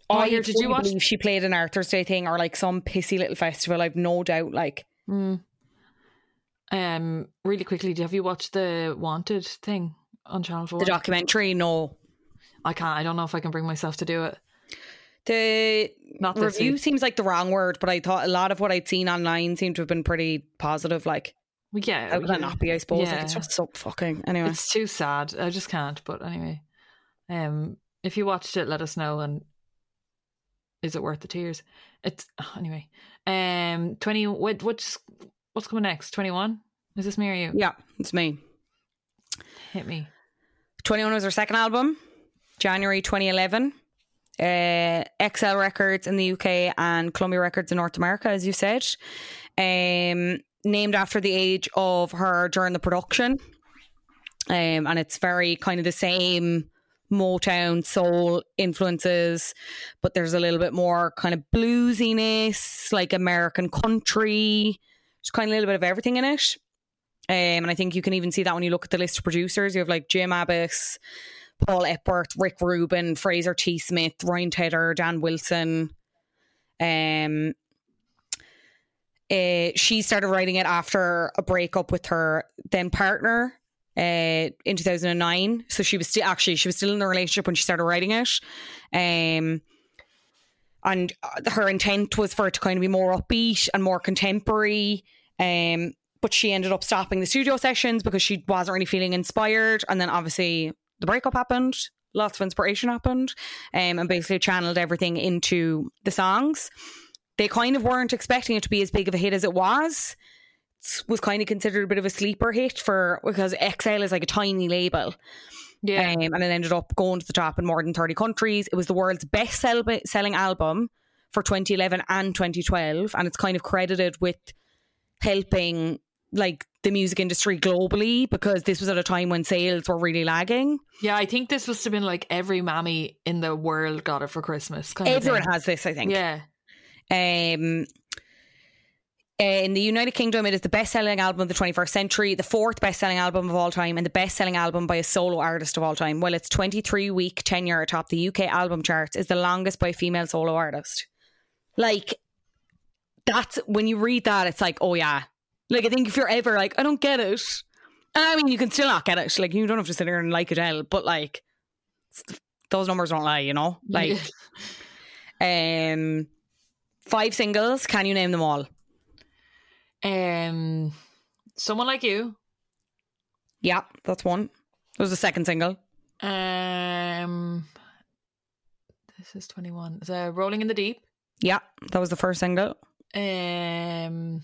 [SPEAKER 2] Oh,
[SPEAKER 1] I
[SPEAKER 2] did you watch-
[SPEAKER 1] she played an Arthur's Day thing or like some pissy little festival. I've no doubt. Like,
[SPEAKER 2] Mm. Um, really quickly, have you watched the Wanted thing on Channel Four?
[SPEAKER 1] the documentary, no.
[SPEAKER 2] I can't. I don't know if I can bring myself to do it.
[SPEAKER 1] The
[SPEAKER 2] Not
[SPEAKER 1] review
[SPEAKER 2] week.
[SPEAKER 1] seems like the wrong word, but I thought a lot of what I'd seen online seemed to have been pretty positive. Like,
[SPEAKER 2] Well, yeah,
[SPEAKER 1] how could that not be? I suppose like, it's just so fucking anyway.
[SPEAKER 2] It's too sad. I just can't. But anyway, um, if you watched it, let us know. And is it worth the tears? It's anyway. Um, twenty. What? What's what's coming next? Twenty one. Is this me or you?
[SPEAKER 1] yeah, it's me.
[SPEAKER 2] Hit me.
[SPEAKER 1] 21 was her second album, January 2011. Uh, XL Records in the UK and Columbia Records in North America, as you said. Um, named after the age of her during the production. Um, and it's very kind of the same Motown soul influences, but there's a little bit more kind of bluesiness, like American country. There's kind of a little bit of everything in it. Um, and I think you can even see that when you look at the list of producers. You have like Jim Abbiss, Paul Epworth, Rick Rubin, Fraser T. Smith, Ryan Tedder, Dan Wilson. Um, uh, she started writing it after a breakup with her then partner uh, in 2009. So she was still actually she was still in the relationship when she started writing it. Um, and uh, her intent was for it to kind of be more upbeat and more contemporary. Um, but she ended up stopping the studio sessions because she wasn't really feeling inspired. And then obviously the breakup happened. Lots of inspiration happened, um, and basically channeled everything into the songs. They kind of weren't expecting it to be as big of a hit as it was. It was kind of considered a bit of a sleeper hit for because XL is like a tiny label.
[SPEAKER 2] Yeah.
[SPEAKER 1] Um, and it ended up going to the top in more than 30 countries. It was the world's best sell- selling album for 2011 and 2012. And it's kind of credited with helping like the music industry globally because this was at a time when sales were really lagging.
[SPEAKER 2] Yeah, I think this must have been like every mammy in the world got it for Christmas. Kind
[SPEAKER 1] Everyone has this, I think.
[SPEAKER 2] Yeah.
[SPEAKER 1] Um, in the United Kingdom, it is the best selling album of the 21st century, the fourth best selling album of all time, and the best selling album by a solo artist of all time. While its 23 week tenure atop the UK album charts is the longest by a female solo artist. Like, that's when you read that, it's like, oh yeah. Like, I think if you're ever like, I don't get it. And I mean, you can still not get it. Like, you don't have to sit here and like Adele, but like, those numbers don't lie, you know? Like, um, five singles. Can you name them all?
[SPEAKER 2] Um, someone like you.
[SPEAKER 1] Yeah, that's one. That was the second single.
[SPEAKER 2] Um, this is twenty one. Is uh, Rolling in the Deep.
[SPEAKER 1] Yeah, that was the first single.
[SPEAKER 2] Um,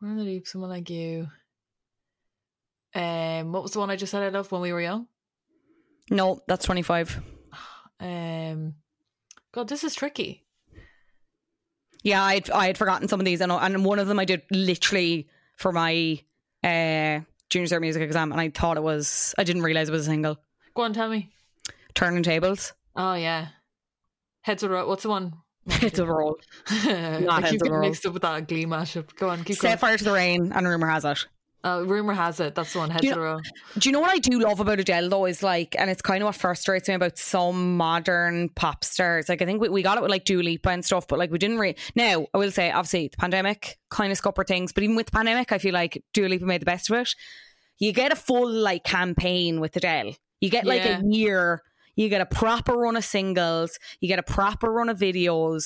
[SPEAKER 2] Rolling in the Deep. Someone like you. Um, what was the one I just said I loved when we were young?
[SPEAKER 1] No, that's 25.
[SPEAKER 2] Um, God, this is tricky.
[SPEAKER 1] Yeah, I'd, I had forgotten some of these, and, and one of them I did literally for my uh, junior cert music exam, and I thought it was, I didn't realize it was a single.
[SPEAKER 2] Go on, tell me.
[SPEAKER 1] Turning Tables.
[SPEAKER 2] Oh yeah, heads roll. What's the one?
[SPEAKER 1] it's a roll.
[SPEAKER 2] I
[SPEAKER 1] Heads
[SPEAKER 2] keep getting
[SPEAKER 1] Roll.
[SPEAKER 2] mixed up with that Glee mashup. Go on, keep
[SPEAKER 1] Set
[SPEAKER 2] going.
[SPEAKER 1] Fire to the Rain, and Rumour Has It.
[SPEAKER 2] Uh, rumor has it that's the one. Heads
[SPEAKER 1] you
[SPEAKER 2] will roll.
[SPEAKER 1] Do you know what I do love about Adele though is like, and it's kind of what frustrates me about some modern pop stars. Like I think we, we got it with like Dua Lipa and stuff, but like we didn't really. Now I will say, obviously the pandemic kind of scuppered things, but even with the pandemic, I feel like Dua Lipa made the best of it. You get a full like campaign with Adele. You get like
[SPEAKER 2] Yeah.
[SPEAKER 1] a year. You get a proper run of singles. You get a proper run of videos.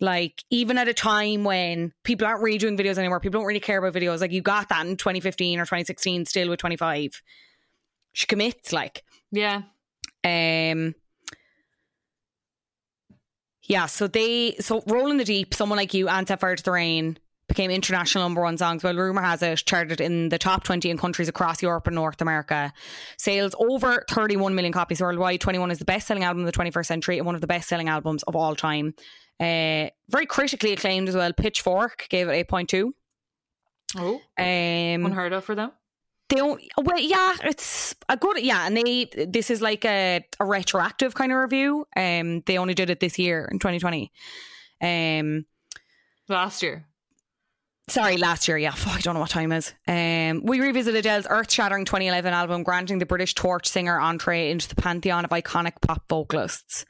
[SPEAKER 1] Like even at a time when people aren't really doing videos anymore, people don't really care about videos. Like you got that in 2015 or 2016, still with 25. She commits, like,
[SPEAKER 2] Yeah,
[SPEAKER 1] um, yeah. So they, so Rolling in the Deep, someone like you, and Set Fire to the Rain became international number one songs. While rumor has it, charted in the top 20 in countries across Europe and North America. Sales over 31 million copies worldwide. 21 is the best selling album of the 21st century and one of the best selling albums of all time. Uh, very critically acclaimed as well. Pitchfork gave it 8.2.
[SPEAKER 2] oh,
[SPEAKER 1] Um,
[SPEAKER 2] unheard of for them.
[SPEAKER 1] they don't well yeah it's a good yeah and they this is like a, a retroactive kind of review um they only did it this year in 2020 um
[SPEAKER 2] Last year.
[SPEAKER 1] sorry last year yeah fuck, i don't know what time is um we revisit adele's earth-shattering 2011 album granting the british torch singer entree into the pantheon of iconic pop vocalists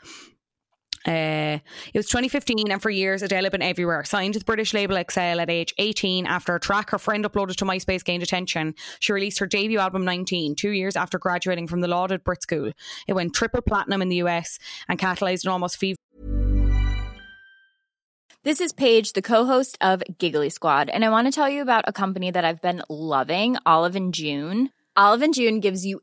[SPEAKER 1] uh, it was 2015, and for years, Adele had been everywhere. Signed to the British label XL at age 18 after a track her friend uploaded to MySpace gained attention. She released her debut album 19, two years after graduating from the lauded Brit School. It went triple platinum in the US and catalysed an almost fever.
[SPEAKER 3] This is Paige, the co-host of Giggly Squad, and I want to tell you about a company that I've been loving, Olive and June. Olive and June gives you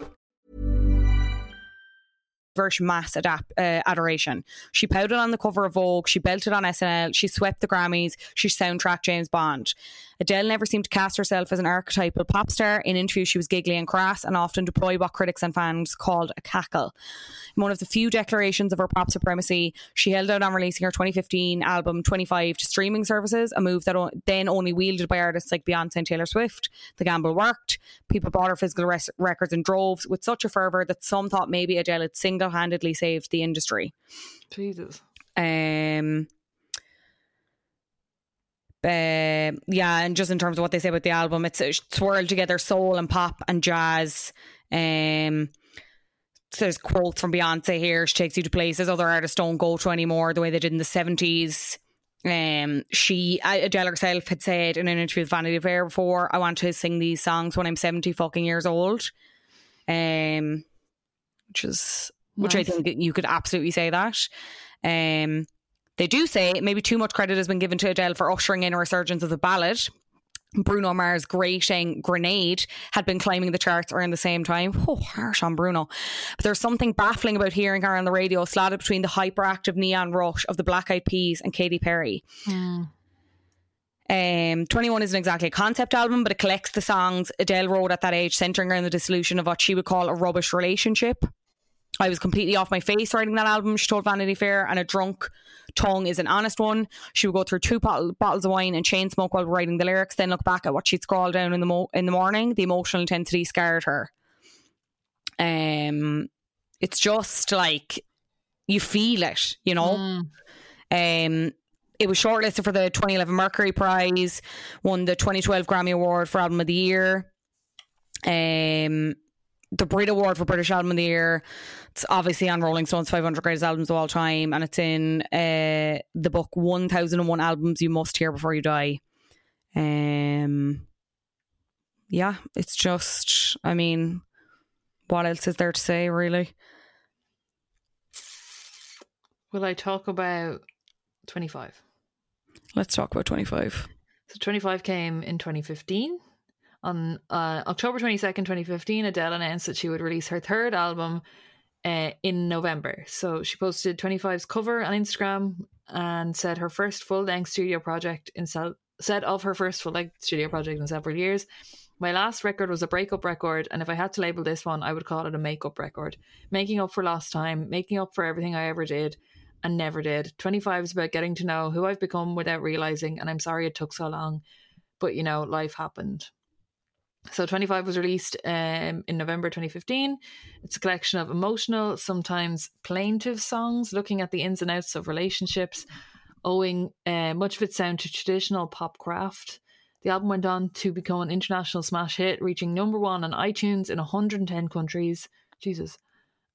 [SPEAKER 1] Mass adapt, uh, adoration. She pouted on the cover of Vogue. She belted on SNL. She swept the Grammys. She soundtracked James Bond. Adele never seemed to cast herself as an archetypal pop star. In interviews, she was giggly and crass and often deployed what critics and fans called a cackle. In one of the few declarations of her pop supremacy, she held out on releasing her 2015 album 25 to streaming services, a move that o- then only wielded by artists like Beyonce and Taylor Swift. The gamble worked. People bought her physical res- records in droves with such a fervour that some thought maybe Adele had single handedly saved the industry.
[SPEAKER 2] Jesus.
[SPEAKER 1] Um, uh, yeah, and just in terms of what they say about the album, it's, it's swirled together soul and pop and jazz. Um, so there's quotes from Beyonce here. She takes you to places other artists don't go to anymore, the way they did in the seventies. Um, she Adele herself had said in an interview with Vanity Fair before, "I want to sing these songs when I'm seventy fucking years old." Um, which is which I think you could absolutely say that. Um, they do say maybe too much credit has been given to Adele for ushering in a resurgence of the ballad. Bruno Mars' grating Grenade had been climbing the charts around the same time. Oh, harsh on Bruno. But there's something baffling about hearing her on the radio slotted between the hyperactive neon rush of the Black Eyed Peas and Katy Perry. Um, 21 isn't exactly a concept album, but it collects the songs Adele wrote at that age, centering around the dissolution of what she would call a rubbish relationship. I was completely off my face writing that album, she told Vanity Fair, and a drunk tongue is an honest one. She would go through two bottle, bottles of wine and chain smoke while writing the lyrics, then look back at what she'd scrawled down in the mo- in the morning. The emotional intensity scarred her. Um, it's just like you feel it, you know. Um, it was shortlisted for the 2011 Mercury Prize, won the 2012 Grammy Award for Album of the Year, um, the Brit Award for British Album of the Year. It's obviously on Rolling Stone's 500 Greatest Albums of All Time, and it's in uh, the book 1001 Albums You Must Hear Before You Die. Um, yeah, it's just, I mean, what else is there to say, really?
[SPEAKER 2] Will I talk about 25?
[SPEAKER 1] Let's talk about 25.
[SPEAKER 2] So 25 came in 2015. On uh, October 22nd, 2015, Adele announced that she would release her third album uh, in November. So she posted 25's cover on Instagram and said her first full length studio project in sel- said of her first full length studio project in several years. My last record was a breakup record, and if I had to label this one, I would call it a makeup record. Making up for lost time, making up for everything I ever did and never did. 25 is about getting to know who I've become without realizing, and I'm sorry it took so long, but you know, life happened. So 25 was released um, in November 2015. It's a collection of emotional, sometimes plaintive songs looking at the ins and outs of relationships, owing uh, much of its sound to traditional pop craft. The album went on to become an international smash hit, reaching number one on iTunes in 110 countries. Jesus.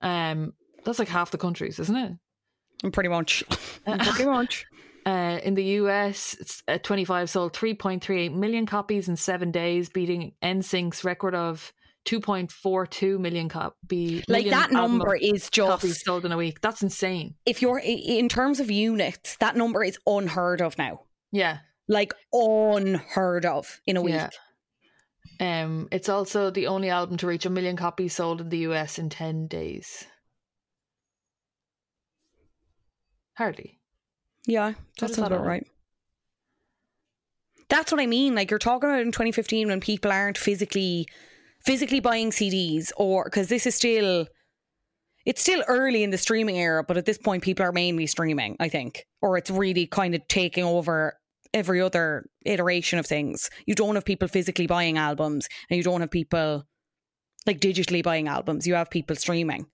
[SPEAKER 2] Um, that's like half the countries, isn't it?
[SPEAKER 1] Pretty much. Pretty much.
[SPEAKER 2] Uh, in the US, it's, uh, 25 sold 3.38 million copies in seven days, beating NSYNC's record of 2.42 million copy.
[SPEAKER 1] Like
[SPEAKER 2] million
[SPEAKER 1] that number is
[SPEAKER 2] copies sold in a week. That's insane.
[SPEAKER 1] if you're in terms of units, that number is unheard of now.
[SPEAKER 2] Yeah.
[SPEAKER 1] Like unheard of in a week.
[SPEAKER 2] Yeah. Um, it's also the only album to reach a million copies sold in the US in 10 days. Hardly.
[SPEAKER 1] Yeah, that sounds about right. That's what I mean. Like you're talking about in 2015 when people aren't physically physically buying CDs or because this is still it's still early in the streaming era, but at this point people are mainly streaming, I think. Or it's really kind of taking over every other iteration of things. You don't have people physically buying albums and you don't have people like digitally buying albums. You have people streaming.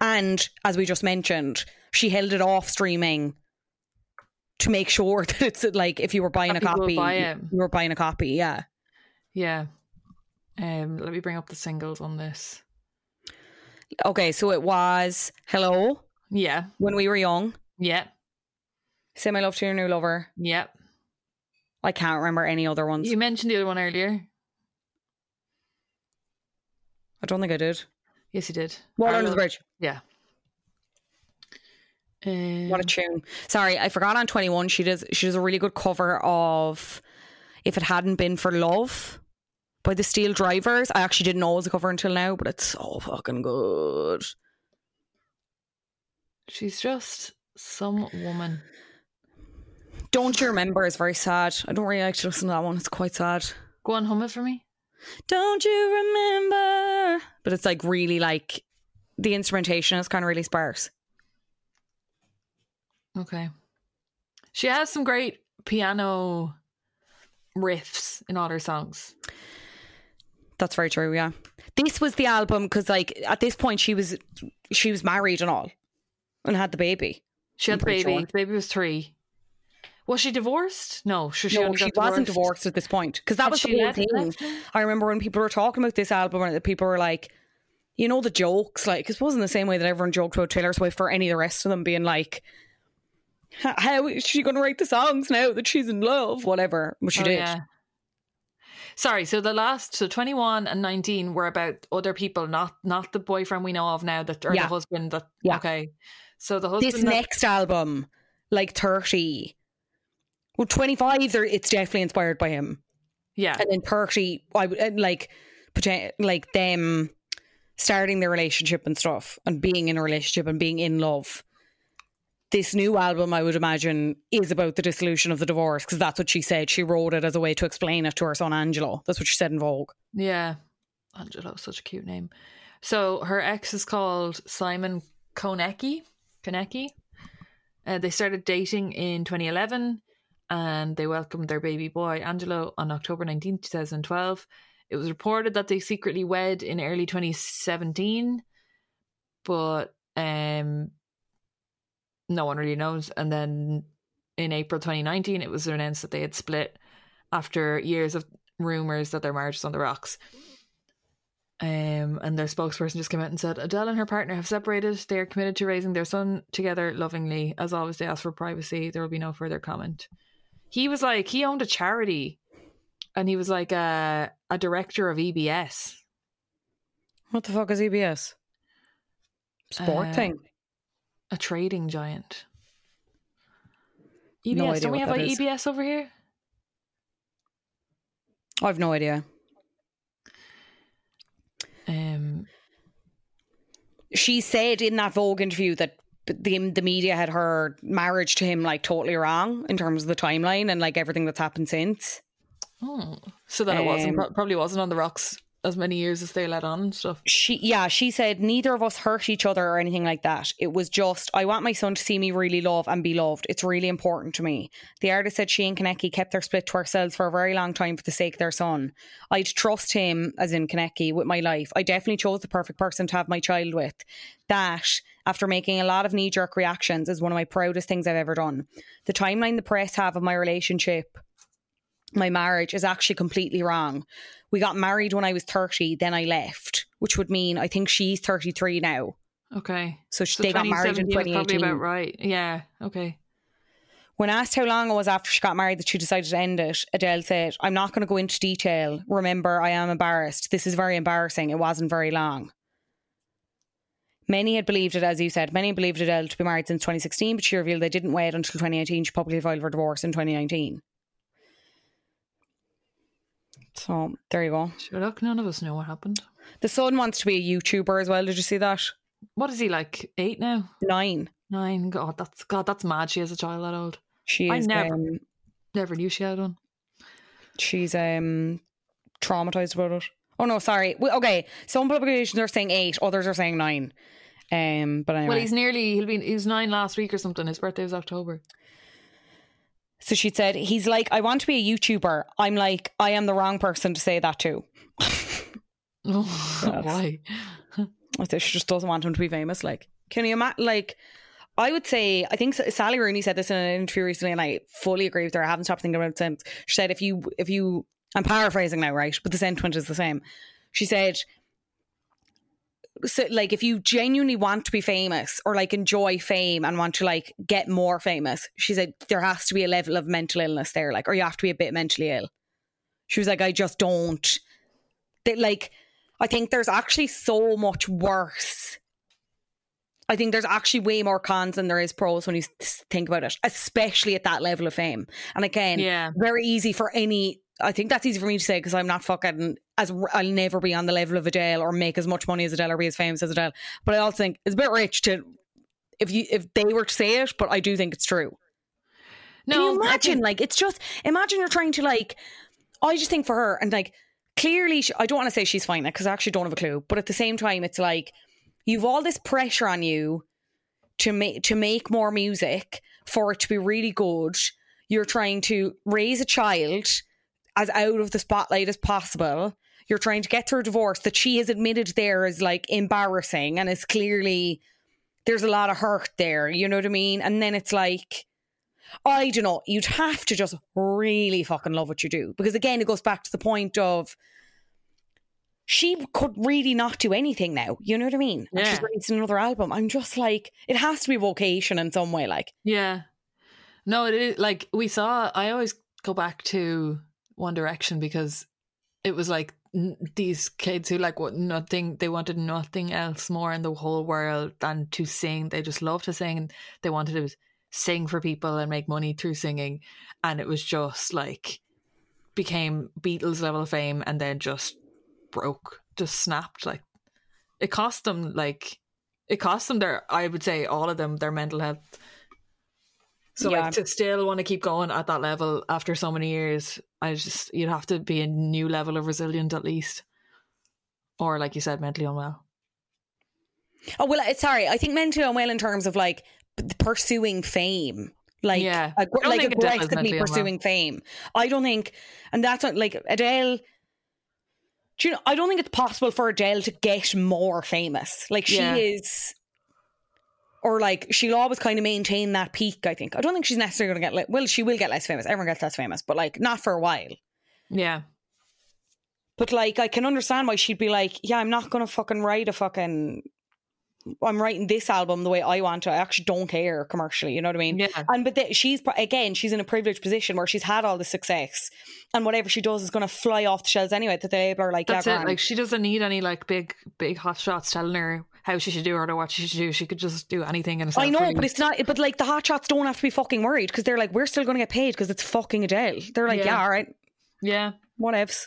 [SPEAKER 1] And as we just mentioned, she held it off streaming to make sure that it's like if you were buying a copy,
[SPEAKER 2] buy
[SPEAKER 1] you were buying a copy. Yeah.
[SPEAKER 2] Yeah. Um, let me bring up the singles on this.
[SPEAKER 1] Okay, so it was Hello
[SPEAKER 2] Yeah.
[SPEAKER 1] when we were young.
[SPEAKER 2] Yeah.
[SPEAKER 1] Send my love to your new lover.
[SPEAKER 2] Yeah.
[SPEAKER 1] I can't remember any other ones.
[SPEAKER 2] You mentioned the other one earlier.
[SPEAKER 1] I don't think I did.
[SPEAKER 2] Yes, you did.
[SPEAKER 1] Water under the bridge.
[SPEAKER 2] Yeah. Um,
[SPEAKER 1] What a tune. Sorry, I forgot on 21 she does she does a really good cover of If It Hadn't Been for Love by the Steel Drivers. I actually didn't know it was a cover until now, but it's so fucking good.
[SPEAKER 2] She's just some woman.
[SPEAKER 1] Don't You Remember is very sad. I don't really like to listen to that one. It's quite sad.
[SPEAKER 2] Go on, hum it for me.
[SPEAKER 1] Don't you remember? But it's like really like the instrumentation is kind of really sparse.
[SPEAKER 2] Okay. She has some great piano riffs in all her songs.
[SPEAKER 1] That's very true. Yeah, this was the album because like at this point she was she was married and all, and had the baby.
[SPEAKER 2] She had
[SPEAKER 1] I'm
[SPEAKER 2] the baby.
[SPEAKER 1] sure.
[SPEAKER 2] The baby was three. Was she divorced? No, she, she
[SPEAKER 1] no, she
[SPEAKER 2] got
[SPEAKER 1] wasn't divorced at this point because that
[SPEAKER 2] Had
[SPEAKER 1] was the whole thing. I remember when people were talking about this album, and people were like, you know, the jokes. Like it wasn't the same way that everyone joked about Taylor Swift or any of the rest of them being like. "H- How is she going to write the songs now that she's in love? Whatever, but she
[SPEAKER 2] Oh,
[SPEAKER 1] did.
[SPEAKER 2] yeah. Sorry, so the last so twenty one and nineteen were about other people, not not the boyfriend we know of now that or
[SPEAKER 1] Yeah.
[SPEAKER 2] the husband that
[SPEAKER 1] Yeah.
[SPEAKER 2] okay. So the husband
[SPEAKER 1] this
[SPEAKER 2] that-
[SPEAKER 1] next album, like 30, well, 25, there, it's definitely inspired by him.
[SPEAKER 2] yeah.
[SPEAKER 1] And then 30, I would like, like them starting their relationship and stuff and being in a relationship and being in love. This new album, I would imagine, is about the dissolution of the divorce because that's what she said. She wrote it as a way to explain it to her son Angelo. That's what she said in Vogue.
[SPEAKER 2] Yeah. Angelo, such a cute name. So her ex is called Simon Konecki. Konecki. Uh, they started dating in 2011 and they welcomed their baby boy Angelo on October 19, 2012. It was reported that they secretly wed in early 2017, but um, no one really knows. And then in April 2019, it was announced that they had split after years of rumors that their marriage was on the rocks. Um, and their spokesperson just came out and said Adele and her partner have separated. They are committed to raising their son together lovingly. As always, they ask for privacy. There will be no further comment. He was like he owned a charity, and he was like a a director of EBS.
[SPEAKER 1] What the fuck is EBS? Sport
[SPEAKER 2] Uh,
[SPEAKER 1] thing.
[SPEAKER 2] A trading giant.
[SPEAKER 1] No
[SPEAKER 2] EBS,
[SPEAKER 1] idea
[SPEAKER 2] don't we have like
[SPEAKER 1] is.
[SPEAKER 2] EBS over here?
[SPEAKER 1] I've no idea.
[SPEAKER 2] Um,
[SPEAKER 1] She said in that Vogue interview that the the media had her marriage to him like totally wrong in terms of the timeline and like everything that's happened since.
[SPEAKER 2] oh, so that it wasn't
[SPEAKER 1] Um,
[SPEAKER 2] probably wasn't on the rocks as many years as they let on and stuff.
[SPEAKER 1] She yeah, she said neither of us hurt each other or anything like that. It was just I want my son to see me really love and be loved. It's really important to me. The artist said she and Konecki kept their split to ourselves for a very long time for the sake of their son. I'd trust him, as in Konecki, with my life. I definitely chose the perfect person to have my child with. That, after making a lot of knee jerk reactions, is one of my proudest things I've ever done. The timeline the press have of my relationship my marriage is actually completely wrong. We got married when I was 30, then I left, which would mean I think she's 33 now.
[SPEAKER 2] Okay,
[SPEAKER 1] So, sh they got married in
[SPEAKER 2] 2017 was probably
[SPEAKER 1] 2018.
[SPEAKER 2] about right. Yeah. Okay.
[SPEAKER 1] When asked how long it was after she got married that she decided to end it, Adele said, I'm not going to go into detail. Remember, I am embarrassed. This is very embarrassing. It wasn't very long. Many had believed it, as you said, many believed Adele to be married since 2016, but she revealed they didn't wait until 2018. She publicly filed for divorce in 2019. So there you go.
[SPEAKER 2] Sure, look, none of us know what happened.
[SPEAKER 1] The son wants to be a YouTuber as well. Did you see that?
[SPEAKER 2] What is he like? Eight now?
[SPEAKER 1] Nine.
[SPEAKER 2] Nine? God, that's God, that's mad. She has a child that old.
[SPEAKER 1] She
[SPEAKER 2] I
[SPEAKER 1] is.
[SPEAKER 2] never-
[SPEAKER 1] um,
[SPEAKER 2] Never knew she had one.
[SPEAKER 1] she's um traumatized about it. Oh no, sorry. Well, Okay, some publications are saying eight, others are saying nine. Um, but anyway.
[SPEAKER 2] Well, he's nearly. He'll be. He was nine last week or something. His birthday was October.
[SPEAKER 1] So she said he's like, I want to be a YouTuber. I'm like, I am the wrong person to say that to.
[SPEAKER 2] Oh, why?
[SPEAKER 1] I think she just doesn't want him to be famous. Like, can you imagine? Like, I would say, I think Sally Rooney said this in an interview recently, and I fully agree with her. I haven't stopped thinking about it since. She said, if you, if you, I'm paraphrasing now, right? But the sentiment is the same. She said, so, like, if you genuinely want to be famous or like enjoy fame and want to like get more famous, she said, there has to be a level of mental illness there, like, or you have to be a bit mentally ill. She was like, I just don't. That, like, I think there's actually so much worse I think there's actually way more cons than there is pros when you think about it, especially at that level of fame. And again,
[SPEAKER 2] Yeah.
[SPEAKER 1] very easy for any. I think that's easy for me to say because I'm not fucking as I'll never be on the level of Adele or make as much money as Adele or be as famous as Adele. But I also think it's a bit rich to if you if they were to say it, but I do think it's true. No, Can you imagine?
[SPEAKER 2] think-
[SPEAKER 1] like, it's just imagine you're trying to like. I just think for her and like clearly, she, I don't want to say she's fine because I actually don't have a clue. But at the same time, it's like you've all this pressure on you to make to make more music for it to be really good. You're trying to raise a child as out of the spotlight as possible. You're trying to get through a divorce that she has admitted there is like embarrassing and is clearly there's a lot of hurt there. You know what I mean? And then it's like I don't know. You'd have to just really fucking love what you do because again, it goes back to the point of she could really not do anything now. You know what I mean? And she's
[SPEAKER 2] Yeah.
[SPEAKER 1] releasing another album. I'm just like, it has to be vocation in some way. Like,
[SPEAKER 2] Yeah. No, it is like we saw. I always go back to One Direction because it was like these kids who like what nothing. They wanted nothing else more in the whole world than to sing. They just loved to sing. and They wanted to sing for people and make money through singing, and it was just like became Beatles level of fame, and then just broke, just snapped. Like it cost them like it cost them their. I would say all of them their mental health. So
[SPEAKER 1] Yeah.
[SPEAKER 2] like to still want to keep going at that level after so many years, I just you'd have to be a new level of resilient at least, or like you said, mentally unwell.
[SPEAKER 1] Oh well, sorry. I think mentally unwell in terms of like pursuing fame, like
[SPEAKER 2] Yeah.
[SPEAKER 1] ag- like aggressively
[SPEAKER 2] mentally unwell.
[SPEAKER 1] pursuing fame. I don't think, and that's like Adele. Do you know? I don't think it's possible for Adele to get more famous. Like she
[SPEAKER 2] Yeah.
[SPEAKER 1] is, or like she'll always kind of maintain that peak. I think. I don't think she's necessarily going to get. le- Well, she will get less famous. Everyone gets less famous, but like not for a while.
[SPEAKER 2] Yeah.
[SPEAKER 1] But like, I can understand why she'd be like, "Yeah, I'm not gonna fucking write a fucking. I'm writing this album the way I want to. I actually don't care commercially. You know what I mean?
[SPEAKER 2] Yeah.
[SPEAKER 1] And but the, she's again, she's in a privileged position where she's had all the success, and whatever she does is gonna fly off the shelves anyway. That the label are like,
[SPEAKER 2] That's
[SPEAKER 1] yeah,
[SPEAKER 2] it.
[SPEAKER 1] grand.
[SPEAKER 2] Like she doesn't need any like big big hot shots telling her how she should do it or what she should do. She could just do anything and
[SPEAKER 1] I know, but it's not. But like the hot shots don't have to be fucking worried because they're like, we're still gonna get paid because it's fucking Adele. They're like,
[SPEAKER 2] Yeah.
[SPEAKER 1] yeah, all right,
[SPEAKER 2] Yeah.
[SPEAKER 1] what whatevs.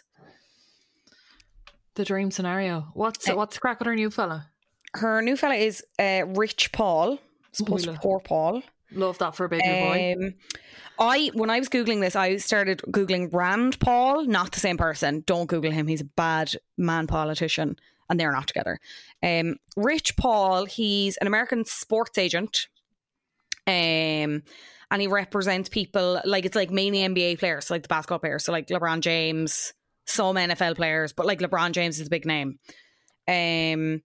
[SPEAKER 2] The dream scenario. What's
[SPEAKER 1] Eh.
[SPEAKER 2] what's crack with her new fella?
[SPEAKER 1] Her new fella is uh, Rich Paul. Supposed to poor Paul.
[SPEAKER 2] Love that for a baby boy.
[SPEAKER 1] Um, I when I was googling this, I started googling Rand Paul, not the same person. Don't Google him; he's a bad man politician, and they're not together. Um, Rich Paul, he's an American sports agent, um, and he represents people like it's like mainly NBA players, so like the basketball players, so like LeBron James, some NFL players, but like LeBron James is a big name. Um,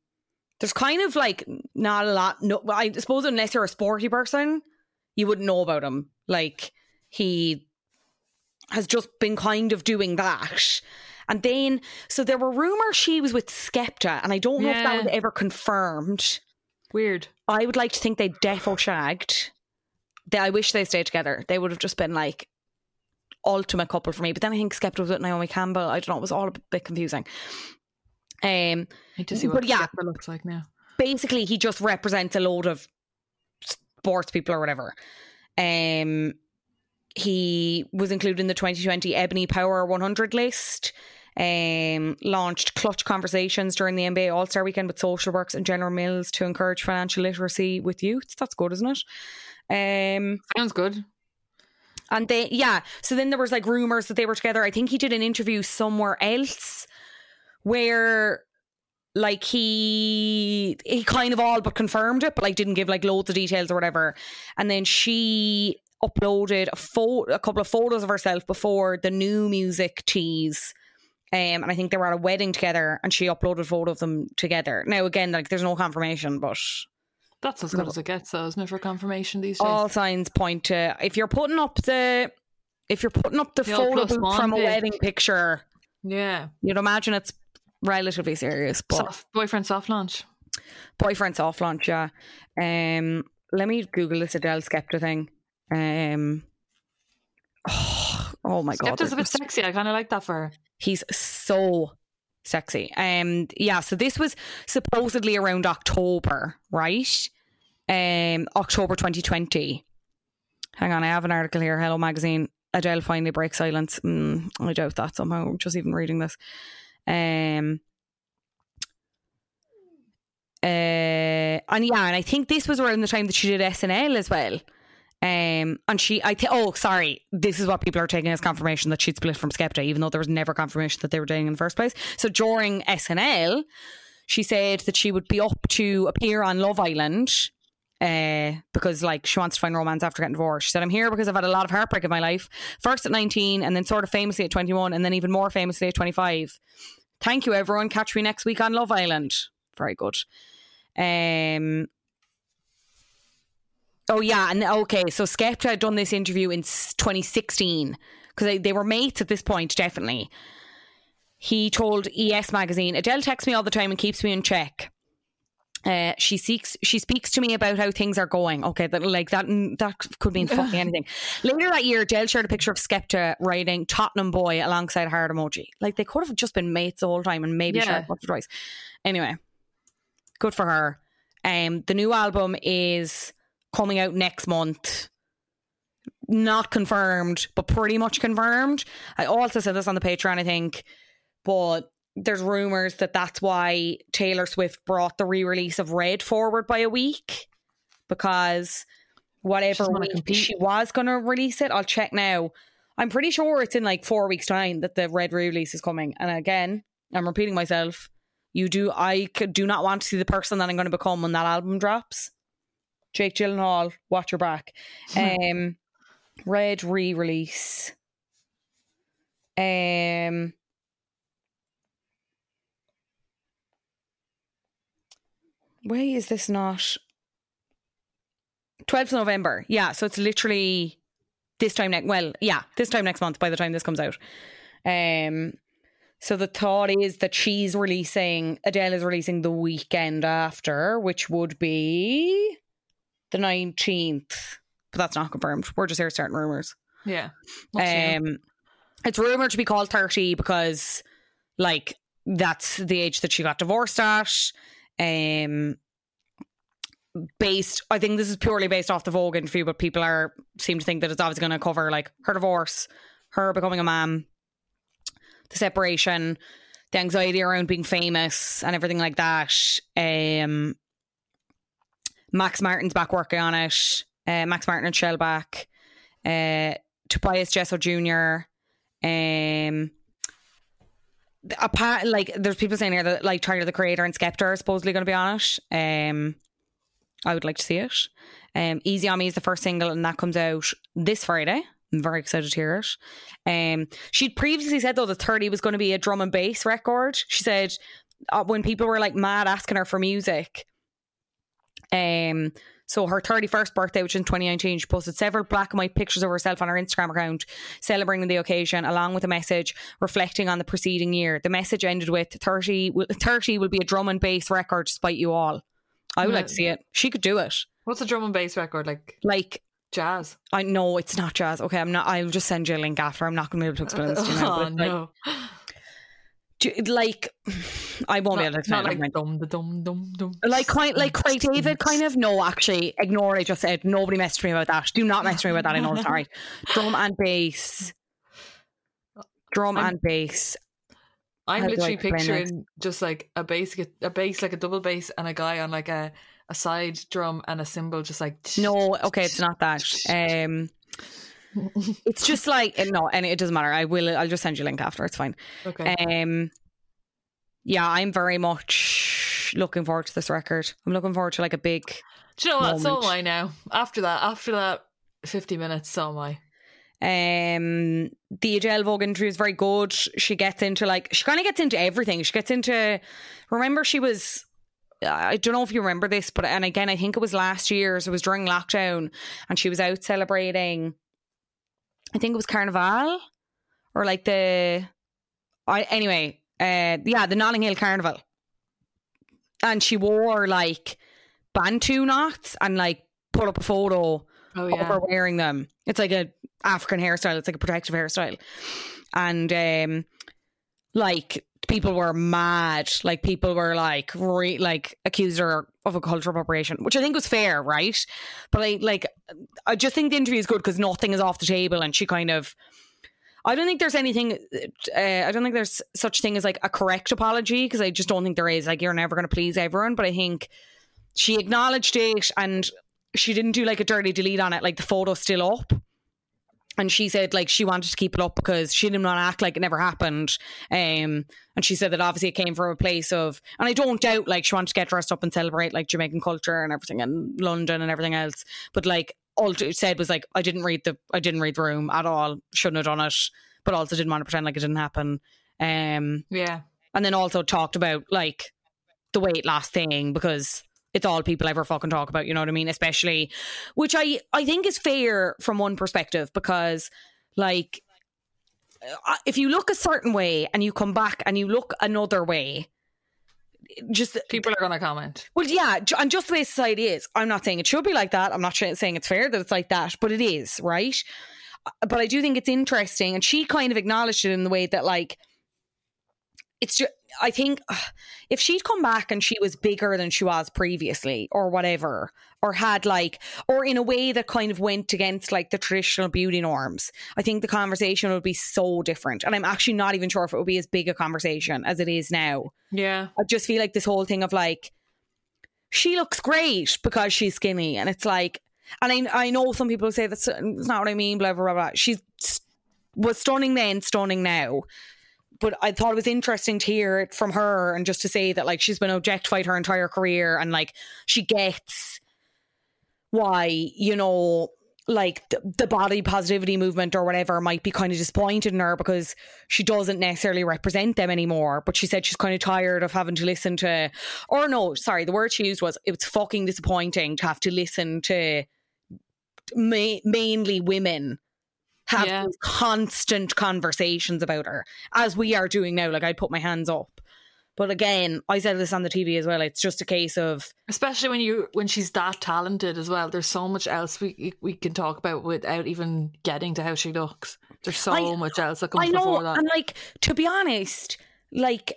[SPEAKER 1] there's kind of like not a lot. No, I suppose unless you're a sporty person, you wouldn't know about him. Like he has just been kind of doing that. And then, so there were rumors she was with Skepta, and I don't know if that was ever confirmed.
[SPEAKER 2] Weird.
[SPEAKER 1] I would like to think they defo shagged. They, I wish they stayed together. They would have just been like ultimate couple for me. But then I think Skepta was with Naomi Campbell. I don't know. It was all a bit confusing. Um,
[SPEAKER 2] Need to see what
[SPEAKER 1] yeah.
[SPEAKER 2] Skepta looks like now.
[SPEAKER 1] basically he just represents a load of sports people or whatever. Um, he was included in the 2020 Ebony Power 100 list. Um, launched clutch conversations during the NBA All Star Weekend with Social Works and General Mills to encourage financial literacy with youth. That's good, isn't it? Um,
[SPEAKER 2] Sounds good.
[SPEAKER 1] and they, yeah. So then there was like rumors that they were together. I think he did an interview somewhere else where like he he kind of all but confirmed it, but like didn't give like loads of details or whatever. And then she uploaded a photo, a couple of photos of herself before the new music tease. Um, and I think they were at a wedding together, and she uploaded a photo of them together. Now, again, like there's no confirmation, but
[SPEAKER 2] That's as good as it gets, though, isn't it, for confirmation these days?
[SPEAKER 1] all signs point to if you're putting up the if you're putting up the,
[SPEAKER 2] The
[SPEAKER 1] photo from a wedding picture,
[SPEAKER 2] yeah.
[SPEAKER 1] you'd imagine it's relatively serious. But
[SPEAKER 2] Soft, boyfriend soft launch.
[SPEAKER 1] boyfriend soft launch, yeah. Um, let me Google this Adele Skepta thing. Um, oh, my god,
[SPEAKER 2] Skepta's a bit sexy. I kind of like that for her.
[SPEAKER 1] He's so sexy. Um, yeah. So this was supposedly around October, right? Um, October 2020. Hang on, I have an article here. Hello Magazine. Adele finally breaks silence. Mm, I doubt that somehow. Just even reading this. Um. Uh, and yeah, and I think this was around the time that she did SNL as well. Um, and she, I think, oh, sorry, this is what people are taking as confirmation that she'd split from Skepta, even though there was never confirmation that they were dating in the first place. So during SNL, she said that she would be up to appear on Love Island uh, because, like, she wants to find romance after getting divorced. She said, I'm here because I've had a lot of heartbreak in my life. First at 19, and then sort of famously at 21, and then even more famously at 25. Thank you, everyone. Catch me next week on Love Island. Very good. Um, Oh yeah, and okay, so Skepta had done this interview in 2016 because they, they were mates at this point, definitely. He told ES magazine, Adele texts me all the time and keeps me in check. Uh, she seeks, she speaks to me about how things are going. Okay, that like that mm, that could mean fucking anything. Later that year, Adele shared a picture of Skepta writing Tottenham Boy alongside heart emoji. Like they could have just been mates the whole time and maybe
[SPEAKER 2] Yeah.
[SPEAKER 1] shared once or twice. Anyway, good for her. Um, the new album is coming out next month. Not confirmed, but pretty much confirmed. I also said this on the Patreon, I think, but there's rumors that that's why Taylor Swift brought the re-release of Red forward by a week because whatever week she was going to release it, I'll check now. I'm pretty sure it's in like four weeks' time that the Red re-release is coming. And again, I'm repeating myself. You do. I do not want to see the person that I'm going to become when that album drops. Jake Gyllenhaal, watch your back. Um, Red re-release. Um. Why is this not? 12th November. Yeah, so it's literally this time next. Well, yeah, this time next month. By the time this comes out, um. So the thought is that she's releasing Adele is releasing the weekend after, which would be the nineteenth. But that's not confirmed. We're just here starting rumors.
[SPEAKER 2] Yeah. New?
[SPEAKER 1] Um, it's rumored to be called 30 because, like, that's the age that she got divorced at. Um, based, I think this is purely based off the Vogue interview, but people are seem to think that it's obviously going to cover like her divorce, her becoming a mom, the separation, the anxiety around being famous, and everything like that. Um, Max Martin's back working on it. Uh, Max Martin and Shellback. Uh, Tobias Jesso Jr. Um, apart, like there's people saying here that like Tyler the Creator and Skepta are supposedly going to be on it. Um, I would like to see it. Um, Easy on Me is the first single, and that comes out this Friday. I'm very excited to hear it. Um, she'd previously said though that 30 was going to be a drum and bass record. She said uh, when people were like mad asking her for music. Um, so her 31st birthday, which in 2019, she posted several black and white pictures of herself on her Instagram account, celebrating the occasion, along with a message reflecting on the preceding year. The message ended with 30 will, 30 will be a drum and bass record despite you all. I would like to see it. She could do it.
[SPEAKER 2] What's a drum and bass record like?
[SPEAKER 1] Like
[SPEAKER 2] Jazz.
[SPEAKER 1] I know it's not jazz. Okay, I'm not. I'll just send you a link after. I'm not going to be able to explain this to you now.
[SPEAKER 2] oh
[SPEAKER 1] but like,
[SPEAKER 2] no.
[SPEAKER 1] you- like, I won't be able to
[SPEAKER 2] Not, not like
[SPEAKER 1] mind.
[SPEAKER 2] dum dum dum dum.
[SPEAKER 1] like quite like quite David kind of. No actually ignore what I just said. Nobody messaged me about that. Do not message me about that I know sorry. Drum and bass. Drum
[SPEAKER 2] I'm-
[SPEAKER 1] and bass.
[SPEAKER 2] I'm
[SPEAKER 1] How
[SPEAKER 2] literally picturing just like a bass, a bass like a double bass, and a guy on like a a side drum and a cymbal, just like
[SPEAKER 1] no okay it's not that. Um it's just like no and it doesn't matter I will I'll just send you a link after it's fine
[SPEAKER 2] Okay.
[SPEAKER 1] um yeah I'm very much looking forward to this record I'm looking forward to like a big
[SPEAKER 2] Do you know what? So am I now. After that, after that, fifty minutes. So am I.
[SPEAKER 1] Um, the Adele Vogue interview is very good. She gets into like she kind of gets into everything. She gets into. Remember, she was. I don't know if you remember this, but and again, I think it was last year. So it was during lockdown, and she was out celebrating. I think it was Carnival, or like the. I anyway. Uh, yeah, the Notting Hill Carnival, and she wore like bantu knots and like put up a photo
[SPEAKER 2] Oh
[SPEAKER 1] of her wearing them. It's like a African hairstyle. It's like a protective hairstyle, and um, like people were mad. Like people were like re- like accused her of a cultural appropriation, which I think was fair, right? But I like I just think the interview is good because nothing is off the table, and she kind of. I don't think there's anything. Uh, I don't think there's such thing as like a correct apology because I just don't think there is. Like you're never going to please everyone, but I think she acknowledged it and she didn't do like a dirty delete on it. Like the photo's still up. And she said like she wanted to keep it up because she didn't want to act like it never happened. Um, and she said that obviously it came from a place of, and I don't doubt like she wanted to get dressed up and celebrate like Jamaican culture and everything and London and everything else. But like all it said was like I didn't read the I didn't read the room at all. Shouldn't have done it, but also didn't want to pretend like it didn't happen. Um,
[SPEAKER 2] Yeah.
[SPEAKER 1] and then also talked about like the weight loss thing because it's all people ever fucking talk about you know what i mean especially which i i think is fair from one perspective because like uh, if you look a certain way and you come back and you look another way just
[SPEAKER 2] People are gonna comment.
[SPEAKER 1] well, yeah, and just the way society is. I'm not saying it should be like that. I'm not saying it's fair that it's like that, but it is, right? Uh, But I do think it's interesting, and she kind of acknowledged it in the way that, like, it's just. I think if she'd come back and she was bigger than she was previously, or whatever, or had like, or in a way that kind of went against like the traditional beauty norms, I think the conversation would be so different. And I'm actually not even sure if it would be as big a conversation as it is now.
[SPEAKER 2] Yeah.
[SPEAKER 1] I just feel like this whole thing of like she looks great because she's skinny, and it's like, and I I know some people say that's it's not what I mean, blah blah blah. blah. She's was stunning then, stunning now. But I thought it was interesting to hear it from her and just to say that like she's been objectified her entire career and like she gets why you know like the, the body positivity movement or whatever might be kind of disappointed in her because she doesn't necessarily represent them anymore. But she said she's kind of tired of having to listen to, or no, sorry, the word she used was it was fucking disappointing to have to listen to ma- mainly women have
[SPEAKER 2] Yeah.
[SPEAKER 1] constant conversations about her as we are doing now. Like I put my hands up. But again, I said this on the TV as well. It's just a case of
[SPEAKER 2] especially when you when she's that talented as well. There's so much else we we can talk about without even getting to how she looks. There's so
[SPEAKER 1] I-
[SPEAKER 2] much else that comes
[SPEAKER 1] I know,
[SPEAKER 2] before that.
[SPEAKER 1] and like to be honest, like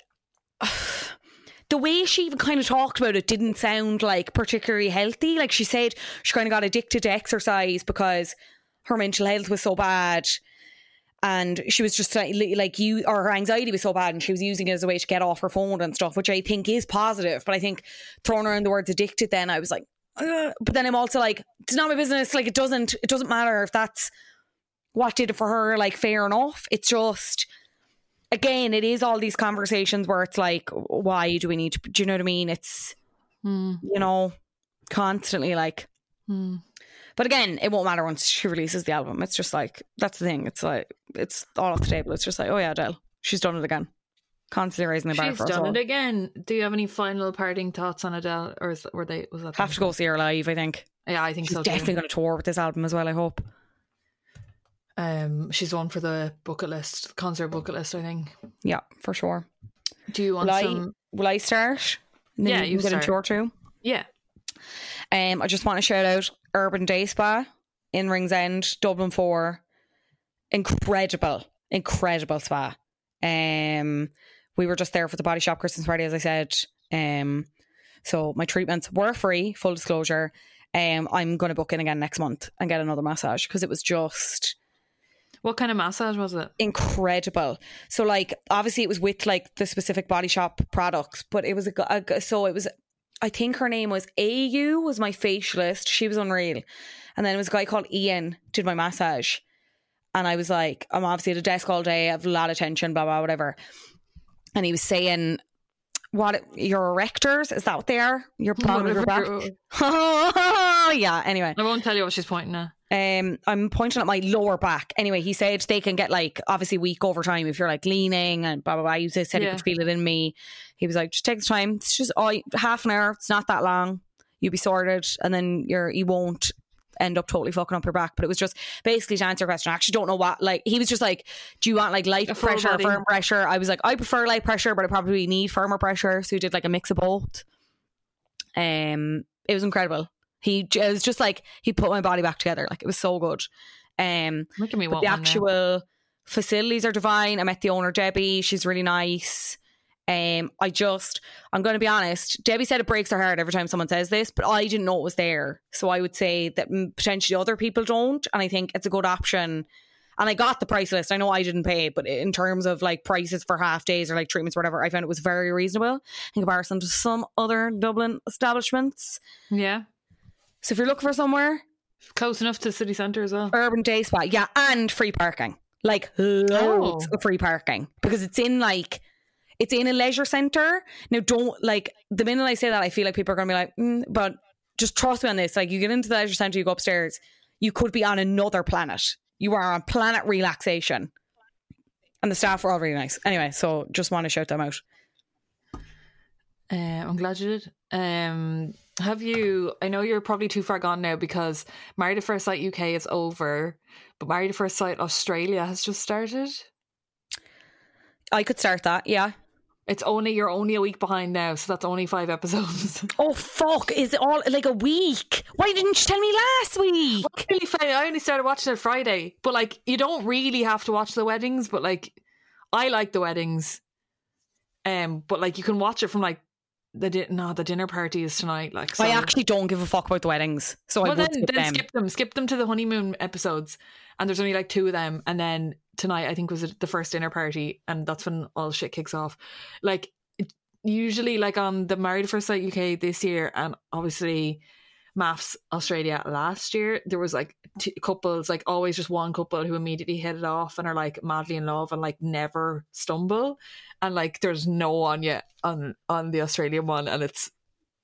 [SPEAKER 1] the way she even kind of talked about it didn't sound like particularly healthy. Like she said, she kind of got addicted to exercise because her mental health was so bad. And she was just like, like you, or her anxiety was so bad, and she was using it as a way to get off her phone and stuff, which I think is positive. But I think throwing around the words addicted, then I was like, "Ugh." but then I'm also like, it's not my business. Like it doesn't, it doesn't matter if that's what did it for her. Like fair enough. It's just, again, it is all these conversations where it's like, why do we need to? Do you know what I mean? It's,
[SPEAKER 2] Hmm.
[SPEAKER 1] you know, constantly like.
[SPEAKER 2] Hmm.
[SPEAKER 1] But again, it won't matter once she releases the album. It's just like that's the thing. It's like it's all off the table. It's just like, oh yeah, Adele, she's done it again. Constantly raising the bar
[SPEAKER 2] She's done it again. Do you have any final parting thoughts on Adele, or is, were they? Was that
[SPEAKER 1] Have to go see her live. I think
[SPEAKER 2] Yeah, I think
[SPEAKER 1] she's
[SPEAKER 2] so.
[SPEAKER 1] definitely going to tour with this album as well. I hope.
[SPEAKER 2] Um, she's one for the bucket list, concert bucket list. I think.
[SPEAKER 1] Yeah, for sure.
[SPEAKER 2] Do you want
[SPEAKER 1] Will I,
[SPEAKER 2] some?
[SPEAKER 1] will I start? And
[SPEAKER 2] Yeah,
[SPEAKER 1] you
[SPEAKER 2] you
[SPEAKER 1] get into
[SPEAKER 2] start.
[SPEAKER 1] your two.
[SPEAKER 2] Yeah.
[SPEAKER 1] Um, I just want to shout out Urban Day Spa in Ringsend, Dublin Four. Incredible, incredible spa. Um, we were just there for the body shop Christmas party, as I said. Um, so my treatments were free, full disclosure. Um, I'm going to book in again next month and get another massage because it was just
[SPEAKER 2] What kind of massage was it?
[SPEAKER 1] incredible. So like obviously it was with like the specific body shop products, but it was a, a so it was I think her name was AU was my facialist. She was unreal. And then it was a guy called Ian did my massage. And I was like, I'm obviously at a desk all day, I have a lot of tension, blah blah whatever. And he was saying what your erectors is that what they are? Your bottom of your back. Yeah. Anyway,
[SPEAKER 2] I won't tell you what she's pointing at.
[SPEAKER 1] um, I'm pointing at my lower back. Anyway, he said they can get like obviously weak over time if you're like leaning and blah blah blah. He said he could feel it in me. He was like, just take the time. It's just oh, half an hour. It's not that long. You'll be sorted, and then you're you won't end up totally fucking up your back. But it was just basically to answer your question. I actually don't know what like he was just like, do you want like light pressure, or
[SPEAKER 2] body.
[SPEAKER 1] firm pressure? I was like, I prefer light pressure, but I probably need firmer pressure. So he did like a mix of both. Um, it was incredible. He it was just like he put my body back together. Like it was so good. Um,
[SPEAKER 2] Making me
[SPEAKER 1] but the
[SPEAKER 2] now.
[SPEAKER 1] actual facilities are divine. I met the owner Debbie. She's really nice. Um, I just, I'm going to be honest. Debbie said it breaks her heart every time someone says this, but I didn't know it was there. So I would say that potentially other people don't, and I think it's a good option. And I got the price list. I know I didn't pay, but in terms of like prices for half days or like treatments, or whatever, I found it was very reasonable in comparison to some other Dublin establishments.
[SPEAKER 2] Yeah,
[SPEAKER 1] So if you're looking for somewhere,
[SPEAKER 2] close enough to the city centre as well.
[SPEAKER 1] urban day spa, yeah, and free parking, like loads
[SPEAKER 2] Oh.
[SPEAKER 1] of free parking because it's in like it's in a leisure center. Now, don't like the minute I say that, I feel like people are going to be like, mm, but just trust me on this. Like, you get into the leisure center, you go upstairs, you could be on another planet. You are on planet relaxation, and the staff were all really nice. Anyway, so just want to shout them out.
[SPEAKER 2] Uh, I'm glad you did. Um, have you? I know you're probably too far gone now because Married at First Sight UK is over, but Married at First Sight Australia has just started.
[SPEAKER 1] I could start that, yeah.
[SPEAKER 2] It's only you're only a week behind now, so that's only five episodes.
[SPEAKER 1] Oh fuck! Is it all like a week? Why didn't you tell me last week?
[SPEAKER 2] I really found I only started watching it Friday, but like you don't really have to watch the weddings, but like I like the weddings, um, but like you can watch it from like the di- no the dinner party is tonight. Like so.
[SPEAKER 1] I actually don't give a fuck about the weddings, so I
[SPEAKER 2] well
[SPEAKER 1] would
[SPEAKER 2] then,
[SPEAKER 1] skip
[SPEAKER 2] then
[SPEAKER 1] them.
[SPEAKER 2] skip them, skip them to the honeymoon episodes, and there's only like two of them, and then tonight I think was the first dinner party, and that's when all shit kicks off. Like it- usually, like on the Married at First Sight UK this year, and obviously MAFS Australia last year, there was like two couples, like always just one couple who immediately hit it off and are like madly in love and like never stumble. And like there's no one yet on on the Australian one, and it's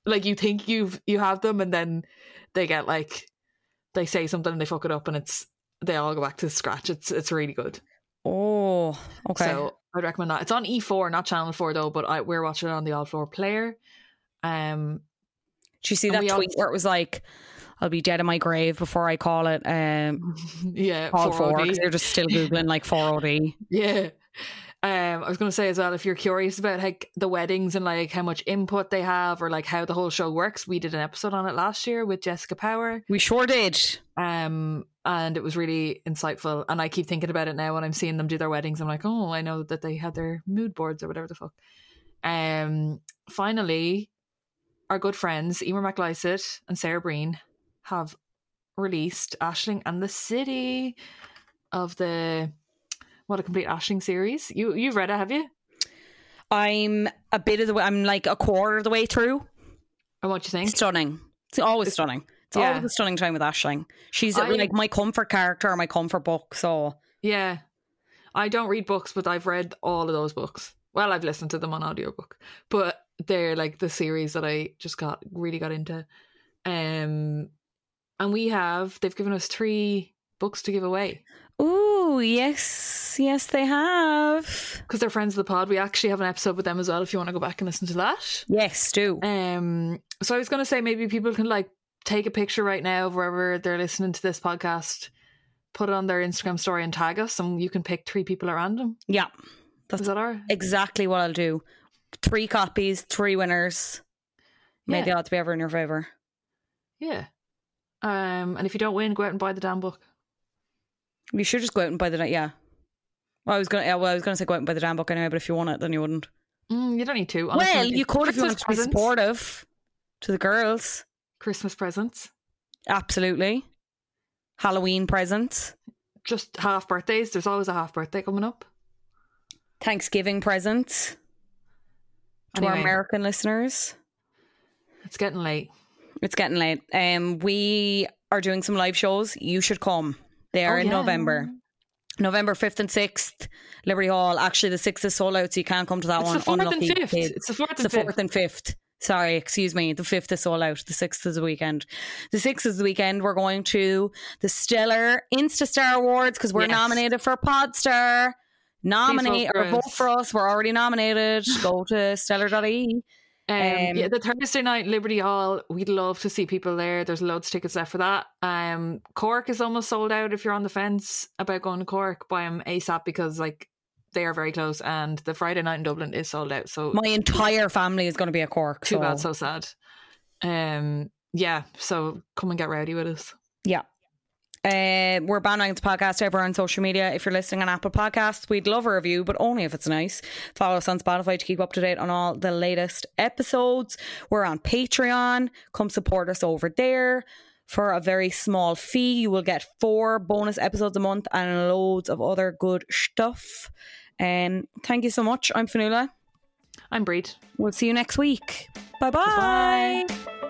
[SPEAKER 2] like you think you've you have them, and then they get like they say something and they fuck it up, and it's they all go back to scratch. It's it's really good.
[SPEAKER 1] Oh, okay.
[SPEAKER 2] So I'd recommend that. It's on E4, not Channel 4 though, but I, we're watching it on the All 4 player. Um,
[SPEAKER 1] Did you see
[SPEAKER 2] and
[SPEAKER 1] that tweet
[SPEAKER 2] also-
[SPEAKER 1] where it was like, "I'll be dead in my grave before I call it"? Um,
[SPEAKER 2] yeah,
[SPEAKER 1] call four
[SPEAKER 2] 4OD.
[SPEAKER 1] because you're just still googling like four OD.
[SPEAKER 2] Yeah. Um, I was going to say as well, if you're curious about like the weddings and like how much input they have or like how the whole show works, we did an episode on it last year with Jessica Power.
[SPEAKER 1] We sure did.
[SPEAKER 2] Um, and it was really insightful. And I keep thinking about it now when I'm seeing them do their weddings. I'm like, oh, I know that they had their mood boards or whatever the fuck. Um, finally, our good friends Emer McLysaght and Sarah Breen have released Aisling and the City of the what a complete Aisling series. You you've read it, have you?
[SPEAKER 1] I'm a bit of the way. I'm like a quarter of the way through.
[SPEAKER 2] And what do you think?
[SPEAKER 1] Stunning. It's always stunning. It's
[SPEAKER 2] Yeah.
[SPEAKER 1] always a stunning time with Aisling. She's
[SPEAKER 2] I-
[SPEAKER 1] like my comfort character, or my comfort book. So
[SPEAKER 2] Yeah. I don't read books, but I've read all of those books. Well, I've listened to them on audiobook. But they're like the series that I just got really got into. Um and we have they've given us three books to give away.
[SPEAKER 1] Ooh, yes, yes, they have.
[SPEAKER 2] Because they're friends of the pod. We actually have an episode with them as well if you want to go back and listen to that.
[SPEAKER 1] Yes, do.
[SPEAKER 2] Um so I was gonna say maybe people can like take a picture right now of wherever they're listening to this podcast, put it on their Instagram story and tag us and you can pick three people at random.
[SPEAKER 1] Yeah,
[SPEAKER 2] Is that right?
[SPEAKER 1] exactly what I'll do. Three copies, three winners. May
[SPEAKER 2] Yeah.
[SPEAKER 1] the odds be ever in your favor.
[SPEAKER 2] Yeah. Um, and if you don't win, go out and buy the damn book.
[SPEAKER 1] You should just go out and buy the yeah. Well, I was gonna. Yeah, well, I was gonna say go out and buy the damn book anyway. But if you want it, then you wouldn't.
[SPEAKER 2] Mm, you don't need to.
[SPEAKER 1] well,
[SPEAKER 2] honestly.
[SPEAKER 1] you could if you want to be supportive to the girls.
[SPEAKER 2] Christmas presents.
[SPEAKER 1] Absolutely. Halloween presents.
[SPEAKER 2] Just half birthdays. There's always a half birthday coming up.
[SPEAKER 1] Thanksgiving presents to our American listeners.
[SPEAKER 2] It's getting late.
[SPEAKER 1] It's getting late. Um, we are doing some live shows. You should come. They are
[SPEAKER 2] Oh,
[SPEAKER 1] in
[SPEAKER 2] yeah.
[SPEAKER 1] November. November 5th and 6th, Liberty Hall. Actually, the 6th is sold out, so you can't come to that
[SPEAKER 2] It's
[SPEAKER 1] one.
[SPEAKER 2] the fourth and fifth.
[SPEAKER 1] kids.
[SPEAKER 2] It's the fourth
[SPEAKER 1] It's
[SPEAKER 2] and
[SPEAKER 1] the
[SPEAKER 2] fifth.
[SPEAKER 1] 4th and 5th. Sorry, excuse me. The 5th is sold out. The 6th is the weekend. The 6th is the weekend. We're going to the Stellar Insta Star Awards because we're
[SPEAKER 2] Yes.
[SPEAKER 1] nominated for Podstar. Nominate
[SPEAKER 2] vote
[SPEAKER 1] or vote
[SPEAKER 2] us.
[SPEAKER 1] for us. We're already nominated. Go to stellar.ie.
[SPEAKER 2] Um,
[SPEAKER 1] Um,
[SPEAKER 2] yeah, the Thursday night Liberty Hall. We'd love to see people there. There's loads of tickets left for that. Um, Cork is almost sold out. If you're on the fence about going to Cork, buy them ASAP because like they are very close. And the Friday night in Dublin is sold out. So
[SPEAKER 1] My entire family is going to be at Cork.
[SPEAKER 2] too
[SPEAKER 1] so.
[SPEAKER 2] bad, so sad. Um, yeah. So come and get rowdy with us.
[SPEAKER 1] Yeah. Uh, we're Bandwagons Podcast everywhere on social media. If you're listening on Apple Podcasts, we'd love a review, but only if it's nice. Follow us on Spotify to keep up to date on all the latest episodes. We're on Patreon. Come support us over there. For a very small fee, you will get four bonus episodes a month and loads of other good stuff. And thank you so much. I'm Fionnuala.
[SPEAKER 2] I'm Bríd.
[SPEAKER 1] We'll see you next week. Bye bye.